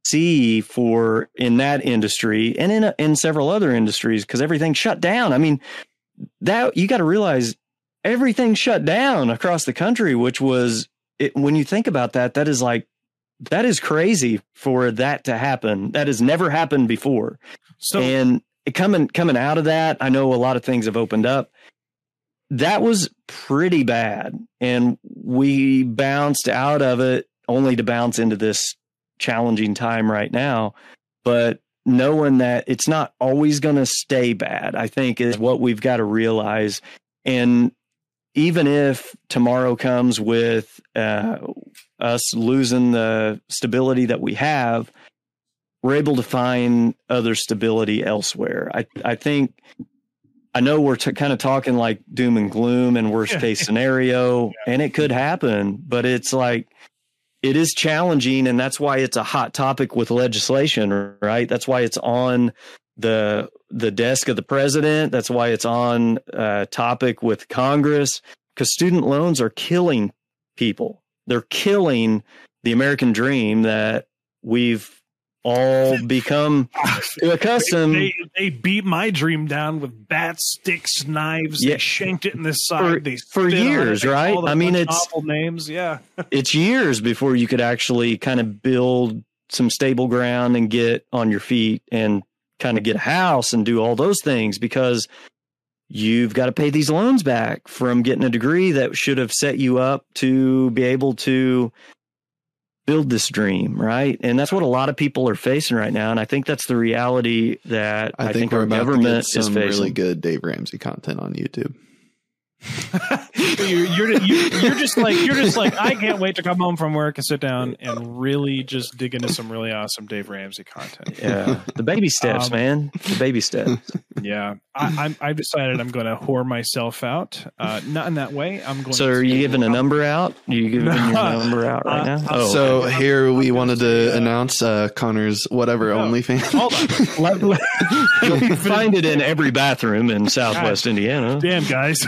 see for in that industry and in in several other industries because everything shut down. I mean, that you got to realize everything shut down across the country, which was it, when you think about that, that is like that is crazy for that to happen. That has never happened before so and coming coming out of that, I know a lot of things have opened up. That was pretty bad, and we bounced out of it only to bounce into this challenging time right now. But knowing that it's not always going to stay bad, I think is what we've got to realize. And even if tomorrow comes with uh, us losing the stability that we have, we're able to find other stability elsewhere. I I think I know we're t- kind of talking like doom and gloom and worst case scenario, and it could happen, but it's like it is challenging, and that's why it's a hot topic with legislation, right? That's why it's on the the desk of the president. That's why it's on uh, topic with Congress because student loans are killing people. They're killing the American dream that we've all become accustomed. they, they beat my dream down with bats, sticks, knives. Yeah. They shanked it in the side. For- they for spit on it, years, they right? I mean, it's- names. Yeah, it's years before you could actually kind of build some stable ground and get on your feet and kind of get a house and do all those things because you've got to pay these loans back from getting a degree that should have set you up to be able to build this dream, right? And that's what a lot of people are facing right now. And I think that's the reality that I, I, think, our we're about government is some facing. really good Dave Ramsey content on YouTube. You're, you're, you're you're just like you're just like I can't wait to come home from work and sit down and really just dig into some really awesome Dave Ramsey content. yeah, the baby steps, Um, man. The baby steps. Yeah, I, I'm. I've decided I'm going to whore myself out. Uh, not in that way. I'm going. So, to are you giving a number out? Are you giving your number out right Uh, now? uh, so okay. here we I'm wanted gonna uh, announce uh, Connor's whatever No. OnlyFans. Hold on. Let- You'll find it in every bathroom in Southwest Indiana. Damn, guys.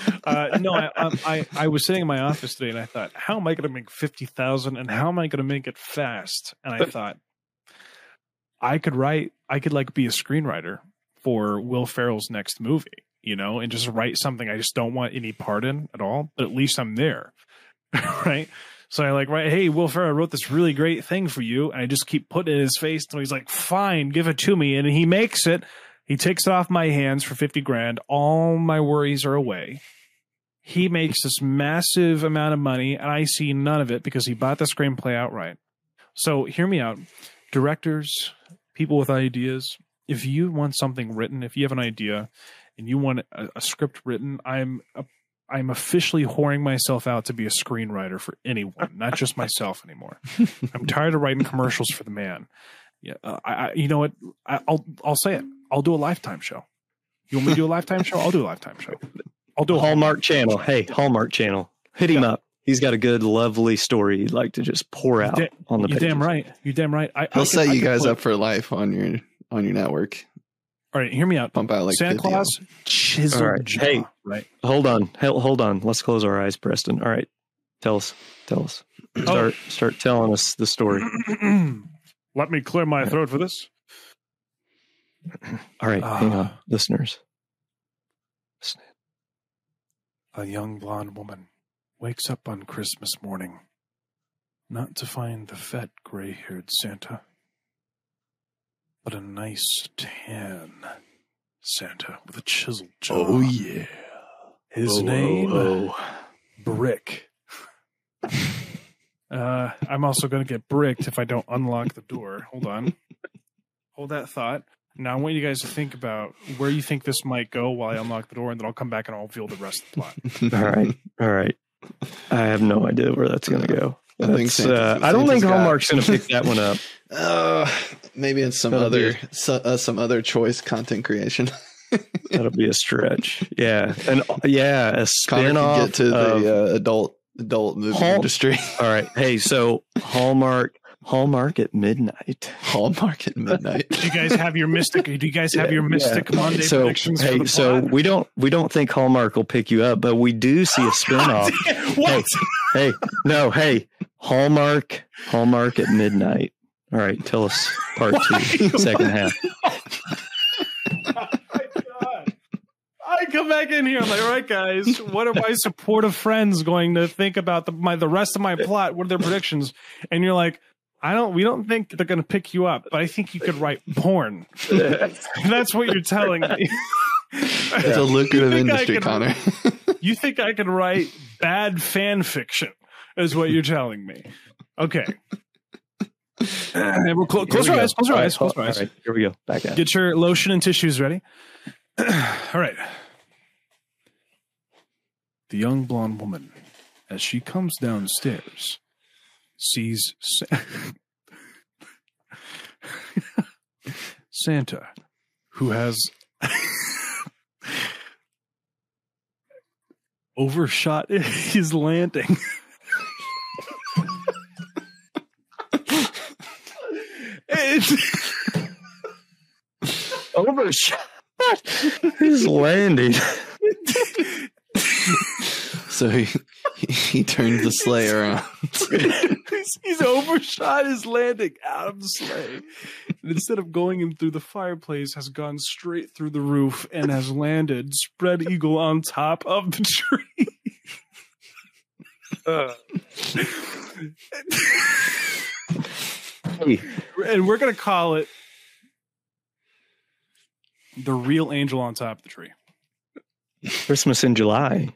uh, no, I, I, I, was sitting in my office today and I thought, how am I going to make 50,000 and how am I going to make it fast? And I thought, I could write, I could like be a screenwriter for Will Ferrell's next movie, you know, and just write something I just don't want any part in at all, but at least I'm there. right. So I like, right, hey, Will Ferrell wrote this really great thing for you. And I just keep putting it in his face until he's like, fine, give it to me. And he makes it. He takes it off my hands for 50 grand. All my worries are away. He makes this massive amount of money, and I see none of it because he bought the screenplay outright. So hear me out. Directors, people with ideas, if you want something written, if you have an idea and you want a, a script written, I'm a, I'm officially whoring myself out to be a screenwriter for anyone, not just myself anymore. I'm tired of writing commercials for the man. Yeah, uh, I, I, you know what? I, I'll I'll say it. I'll do a lifetime show. You want me to do a lifetime show? I'll do a lifetime show. I'll do a Hallmark Channel. Hey, Hallmark Channel. Hit him up. He's got a good, lovely story he'd like to just pour out Da- on the You pages. damn right. You damn right. I, I He'll could- set you could guys put- up for life on your on your network. All right, hear me out. Pump out like Santa 50 Claus, chiseled All right. jaw, Hey. right? Hold on. Hel- Hold on. Let's close our eyes, Preston. All right. Tell us. Tell us. Oh. Start start telling us the story. Let me clear my throat for this. All right. hang on. Ah. Listeners. Listen. A young blonde woman wakes up on Christmas morning, not to find the fat gray haired Santa, but a nice tan Santa with a chiseled jaw. Oh yeah. His Oh, name, oh, Brick. Uh, I'm also going to get bricked if I don't unlock the door. Hold on. Hold that thought. Now I want you guys to think about where you think this might go while I unlock the door, and then I'll come back and I'll reveal the rest of the plot. All right. All right. I have no idea where that's going to go. I think That's, Santa's- uh, I don't think Hallmark's going to pick that one up. Uh, maybe it's some That'll other so, uh, some other choice content creation. That'll be a stretch. Yeah. And uh, yeah, a Connor spin can off. get to the uh, adult adult movie Hall- industry. All right. Hey, so Hallmark, Hallmark at midnight. Hallmark at midnight. Do you guys have your mystic? Do you guys have your mystic Monday So predictions for hey, so we don't we don't think Hallmark will pick you up, but we do see a spinoff. what? hey, no, hey, Hallmark, Hallmark at midnight. All right, tell us part two, second half. Oh my God. I come back in here. I'm like, all right, guys, what are my supportive friends going to think about the my the rest of my plot? What are their predictions? And you're like, I don't. We don't think they're going to pick you up, but I think you could write porn. That's what you're telling me. It's a lucrative You think I industry, can- Connor. You think I could write bad fan fiction? Is what you're telling me? Okay. And we're clo- close Here your we eyes. Close your All eyes. Close your eyes. right, here we go. Back at. Get your lotion and tissues ready. All right. The young blonde woman, as she comes downstairs, sees Sa- Santa, who has overshot his landing. Overshot his landing. so he, he he turned the sleigh around. he's, he's overshot his landing out of the sleigh. And instead of going in through the fireplace, has gone straight through the roof and has landed spread eagle on top of the tree. Uh. And we're gonna call it the real angel on top of the tree. Christmas in July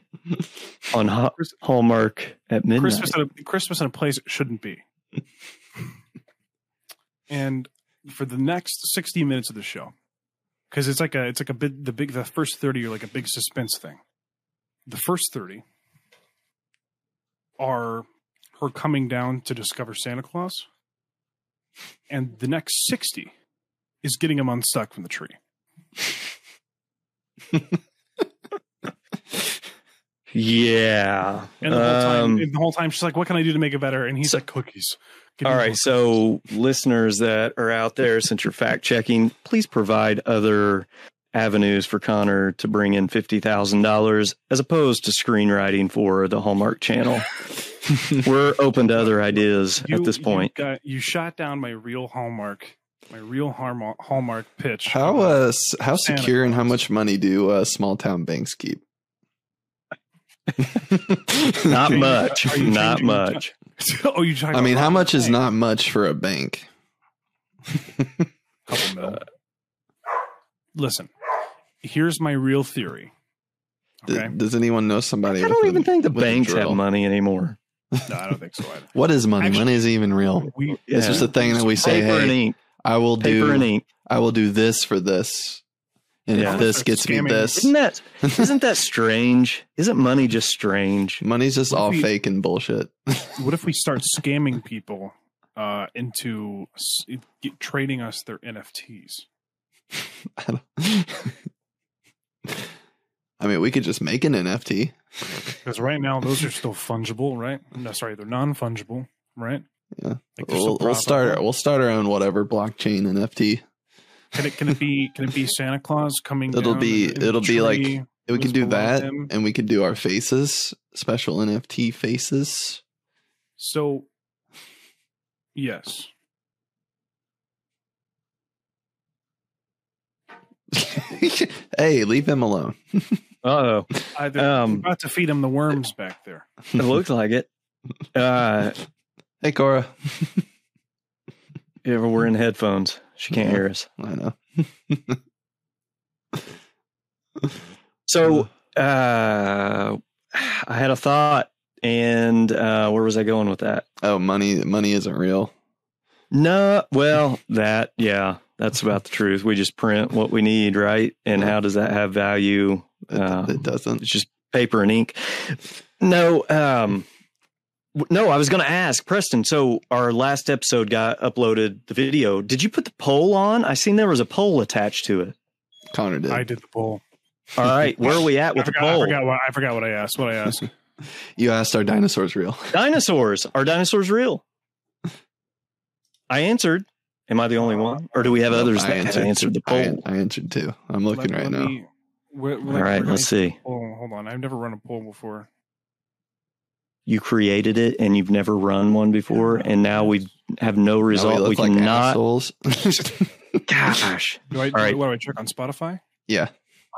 on Ha- Hallmark at midnight. Christmas in a Christmas in a place it shouldn't be. and for the next sixty minutes of the show, because it's like a it's like a big the big the first thirty are like a big suspense thing. The first thirty are her coming down to discover Santa Claus, and the next sixty is getting him unstuck from the tree. Yeah. And the whole time, Um, and the whole time, she's like, "What can I do to make it better?" And he's So- like, "Cookies." Give me All more right, so listeners that are out there, since you're fact checking, please provide other avenues for Connor to bring in fifty thousand dollars as opposed to screenwriting for the Hallmark Channel. We're open to other ideas You- at this point. You, got, you shot down my real hallmark, my real hallmark, hallmark pitch. How uh how Santa secure and how much money do uh, small town banks keep? Not much. Not much. oh, you talking? I mean, how much is Hey, not much for a bank? couple mil. Uh, Listen, here's my real theory. D- Okay, does anyone know somebody? I with don't a- even think the banks have money anymore. no, I don't think so. Either. What is money? Actually- money is even real. We It's Yeah. just a thing that we say. Paper and Hey, ink. I will Paper do. and ink. I will do this for this. And Yeah. if this Start gets me scamming. this, Isn't that isn't that strange? Isn't money just strange? money's just What all we- fake and bullshit. What if we start scamming people uh, into get, trading us their NFTs? I, don't- I mean, we could just make an NFT. Because right now those are still fungible, right? No, sorry, they're non fungible, right? Yeah. Like, We'll, we'll start. profitable. We'll start our own whatever blockchain NFT. Can it can it be can it be Santa Claus coming? It'll down be- in- in the it'll be like- We Who's can do that, him? and we could do our faces, special NFT faces. So, yes, hey, leave him alone. Oh, I, they're Um, about to feed him the worms back there. it looks like it. Uh, Hey, Cora. yeah, but we're in headphones. She can't hear us. I know. So uh, I had a thought, and uh, where was I going with that? Oh, money. Money isn't real. No, well, that yeah, that's about the truth. We just print what we need, right? And how does that have value? It, Um, it doesn't. It's just paper and ink. No, um, no. I was going to ask Preston. So our last episode got uploaded. The video. Did you put the poll on? I seen there was a poll attached to it. Connor did. I did the poll. All right, where are we at I with the forgot, I poll? forgot what I forgot what I asked. What I asked. You asked our dinosaurs real. Dinosaurs. Are dinosaurs real? I answered. Am I the only one, or do we have Nope, others I that answered. answered the I, poll? I answered too. I'm looking Let- right let now. me- where- where- All right, let's I- see. Oh, hold on. I've never run a poll before. You created it, and you've never run one before, and now we have no Now result. we We, look like cannot. assholes. Gosh. Do I? All right. What do I check on Spotify? yeah.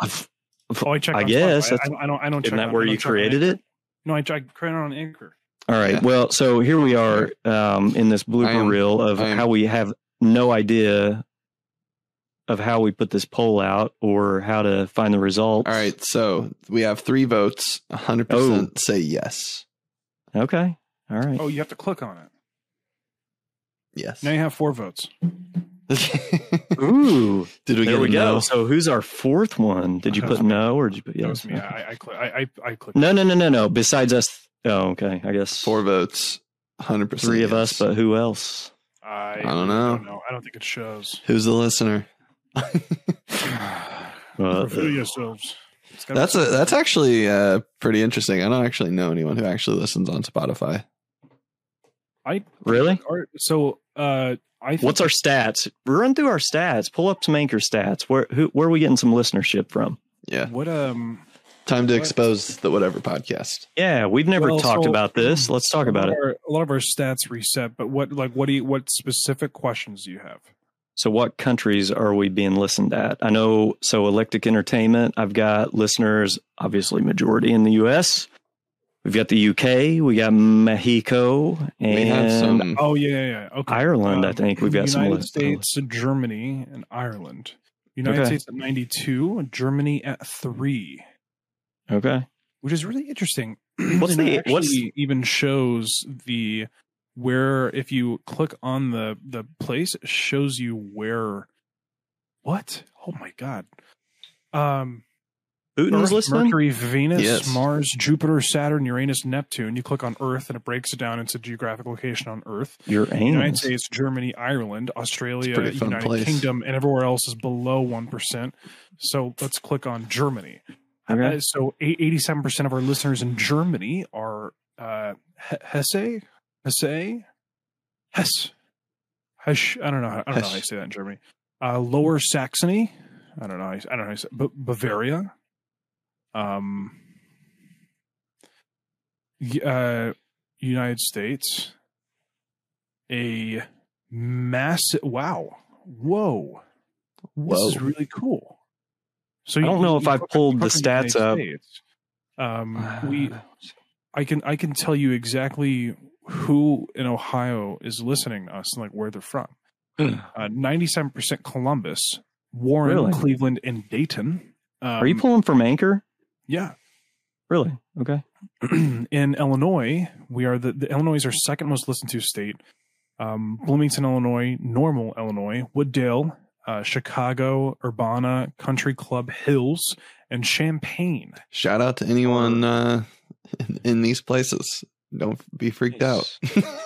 Oh, I check. I on guess that's- I, I don't. I don't. check Isn't that on- where I you created it? No, I, I created it on Anchor. All right. Yeah. Well, so here we are um, in this blooper am- reel of am- how we have no idea of how we put this poll out or how to find the results. All right. So we have three votes. 100% Oh. say yes. Okay. All right. Oh, you have to click on it. Yes. Now you have four votes. Ooh. Did we there get we a go. no? So who's our fourth one? Did you put no or did you put yes? That was me. I I, cli- I, I, I clicked. No, no, no, no, no. Besides us. Oh, okay. I guess Four votes. 100%. three of us, but who else? I, I don't know. don't know. I don't think it shows. Who's the listener? Uh, Review yourselves. It's gotta That's a that's actually uh, pretty interesting. I don't actually know anyone who actually listens on Spotify. I really? Or- So, uh, I think What's our stats? Run through our stats. Pull up some anchor stats. Where who, where are we getting some listenership from? Yeah, what um time to What? expose the whatever podcast. Yeah, we've never Well, talked so- about this. Let's talk about lot it. a lot of our stats reset, but what like what do you what specific questions do you have? So, what countries are we being listened at? I know. So, Electric Entertainment. I've got listeners, obviously, majority in the U.S. We've got the U.K. We got Mexico and We have some. Oh yeah, yeah, yeah. Okay. Ireland. I Um, think we've got some United listeners. States, Germany, and Ireland. United Okay. States at ninety two, Germany at three, Okay. which is really interesting. What's And the- actually what's- even shows the where if you click on the the place, it shows you where. What? Oh my god. Um, Putin's Earth, listening. Mercury, Venus, Yes. Mars, Jupiter, Saturn, Uranus, Neptune. You click on Earth and it breaks it down into geographic location on Earth. Your United. States, Germany, Ireland, Australia, United place. Kingdom, and everywhere else is below 1%. So let's click on Germany. Okay. Uh, so 87% of our listeners in Germany are uh, Hesse, Hesse, Hesse, Hesse. I don't know. How, I don't know how you say that in Germany. Uh, Lower Saxony. I don't know. how you- I don't know. How you say, B- Bavaria. Um. Uh, United States. A massive. Wow. Whoa. This Whoa. is really cool. So I you- don't know if I've pulled the stats United up. States. Um, we, I can, I can tell you exactly who in Ohio is listening to us and like where they're from. Uh, Ninety-seven percent Columbus, Warren, Really? Cleveland, and Dayton. Um, Are you pulling from Anchor? Yeah. Really? Okay. in Illinois, we are the, the Illinois is our second most listened to state. Um, Bloomington, Illinois, Normal, Illinois, Wood Dale, uh, Chicago, Urbana, Country Club Hills, and Champaign. Shout out to anyone uh, in, in these places. Don't be freaked out.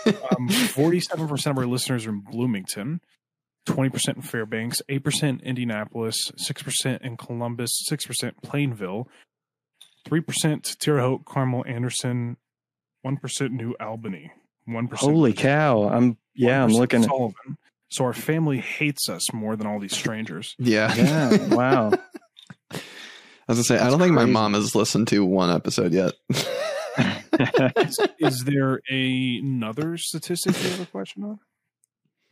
Um, 47% of our listeners are in Bloomington, 20% in Fairbanks, 8% Indianapolis, 6% in Columbus, 6% Plainville, 3% Terre Haute, Carmel, Anderson, 1% New Albany, 1% Holy cow! I'm yeah, I'm 1% looking. At, Sullivan. So our family hates us more than all these strangers. yeah. yeah, wow. I was gonna say, I don't think my mom has listened to one episode yet. Is, is there a, another statistic you have a question on?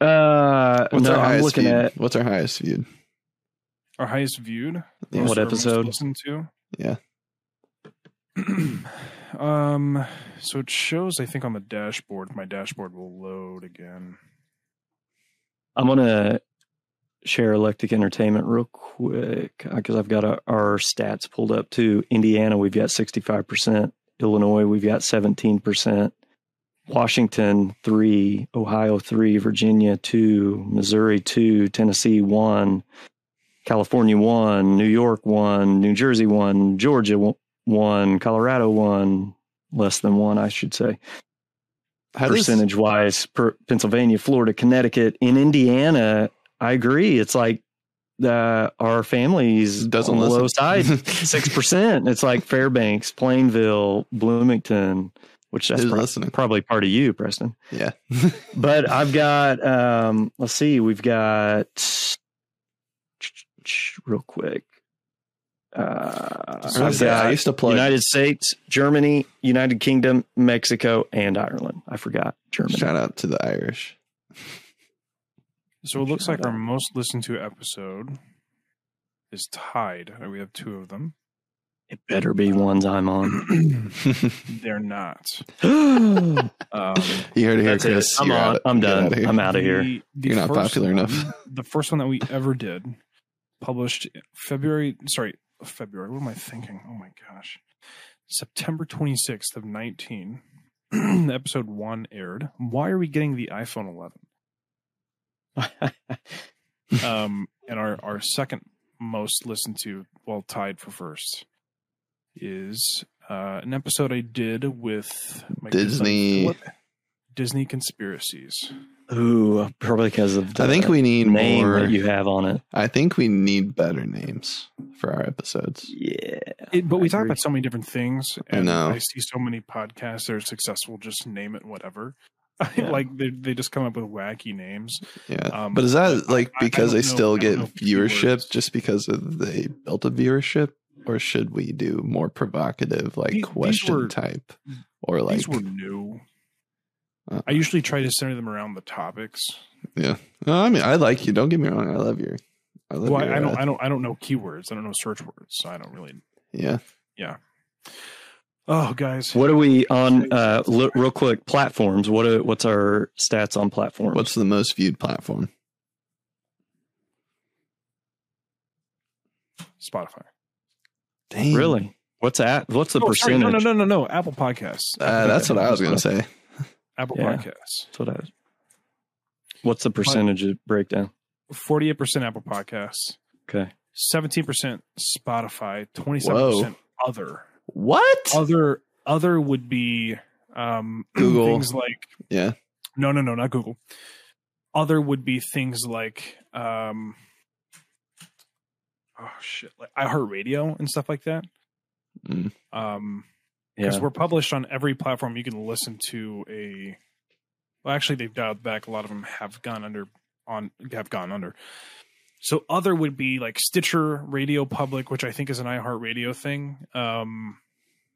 uh, What's no, our I'm highest looking viewed? at What's our highest viewed? Our highest viewed? Yeah. What Most- or most episode? Listened to? Yeah. um, so it shows, I think, on the dashboard. My dashboard will load again. I'm gonna share Electric Entertainment real quick because I've got our, our stats pulled up too. Indiana, we've got 65 percent. Illinois, we've got 17 percent. Washington three, Ohio three, Virginia two, Missouri two, Tennessee one, California one, New York one, New Jersey one, Georgia one- Colorado one, less than one, I should say. How does percentage wise per Pennsylvania, Florida, Connecticut. In Indiana, I agree. It's like the our families Doesn't on the low side, six percent. It's like Fairbanks, Plainville, Bloomington, which that's listening? probably part of you, Preston. Yeah. But I've got um let's see, we've got real quick. Uh, I, I've gonna I used to play. United States, Germany, United Kingdom, Mexico, and Ireland. I forgot Germany. Shout out to the Irish. So it looks Shout like our most listened to episode is tied. We have two of them. It better be ones I'm on. They're not. That's Um, you heard it here, it. Chris. I'm You're on. out- I'm done. outta here. I'm out of here. the- the You're not popular one- enough. The first one that we ever did, published February. Sorry, February. What am I thinking? Oh my gosh, September 26th of 19. episode one aired. Why are we getting the iPhone 11? Um, and our our second most listened to, well, tied for first, is uh, an episode I did with my son Disney. Philip. Disney conspiracies. Ooh, probably because of the I think we need name more. that you have on it. I think we need better names for our episodes. Yeah. It, but I we talk about so many different things, I and know. I see so many podcasts that are successful. Just name it whatever. Yeah. like they they just come up with wacky names. Yeah. Um, but is that I- like I- I because they know- still get viewership just because of they built a viewership? Or should we do more provocative, like These- these question were- type? Or like, These were new. Uh, I usually try to center them around the topics. yeah. No, I mean, I like you. Don't get me wrong. I love your. I love Well, your. I, I don't, uh, I don't, I don't know keywords. I don't know search words, so I don't really. Yeah. Yeah. Oh, guys, What are we on? Uh, lo- real quick, platforms. What are, what's our stats on platforms? What's the most viewed platform? Spotify. Dang. really? What's that? What's the Oh, sorry, percentage? no, no, no, no, no. Apple Podcasts. Uh, that's what I was gonna say. Apple Yeah. Podcasts. That's what I. What's the percentage of breakdown? Forty-eight percent Apple Podcasts. Okay. Seventeen percent Spotify. Twenty-seven percent other. What? Other. Other would be um, Google. things like Yeah. no, no, no, not Google. Other would be things like um, oh shit, like iHeartRadio and stuff like that. Mm. Um, because Yeah. we're published on every platform you can listen to a well actually they've dialed back a lot of them have gone under on have gone under so other would be like stitcher radio public which i think is an iHeartRadio thing um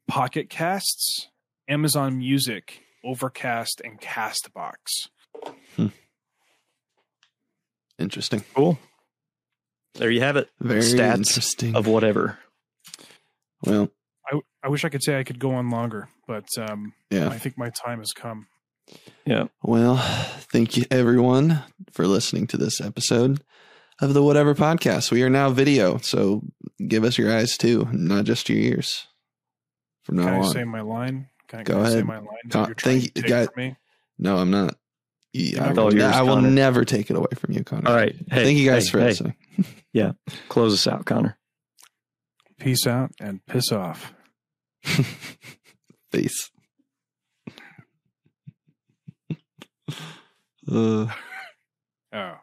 pocket casts amazon music overcast and castbox Interesting. Cool. There you have it. Very Stats interesting. Of whatever. well, I, I wish i could say i could go on longer but um yeah. i think my time has come Yeah. Well, thank you everyone for listening to this episode of the Whatever podcast. We are now video, so give us your eyes too, not just your ears. From now can I on, say my line. Can I, go can ahead. I say my line. Con- thank you, guys. No, I'm not. Yeah, I, will, yours, I will never take it away from you, Connor. All right. Hey, thank you guys hey, for hey. listening. yeah, close us out, Connor. Peace out and piss off. Peace. Uh. Oh.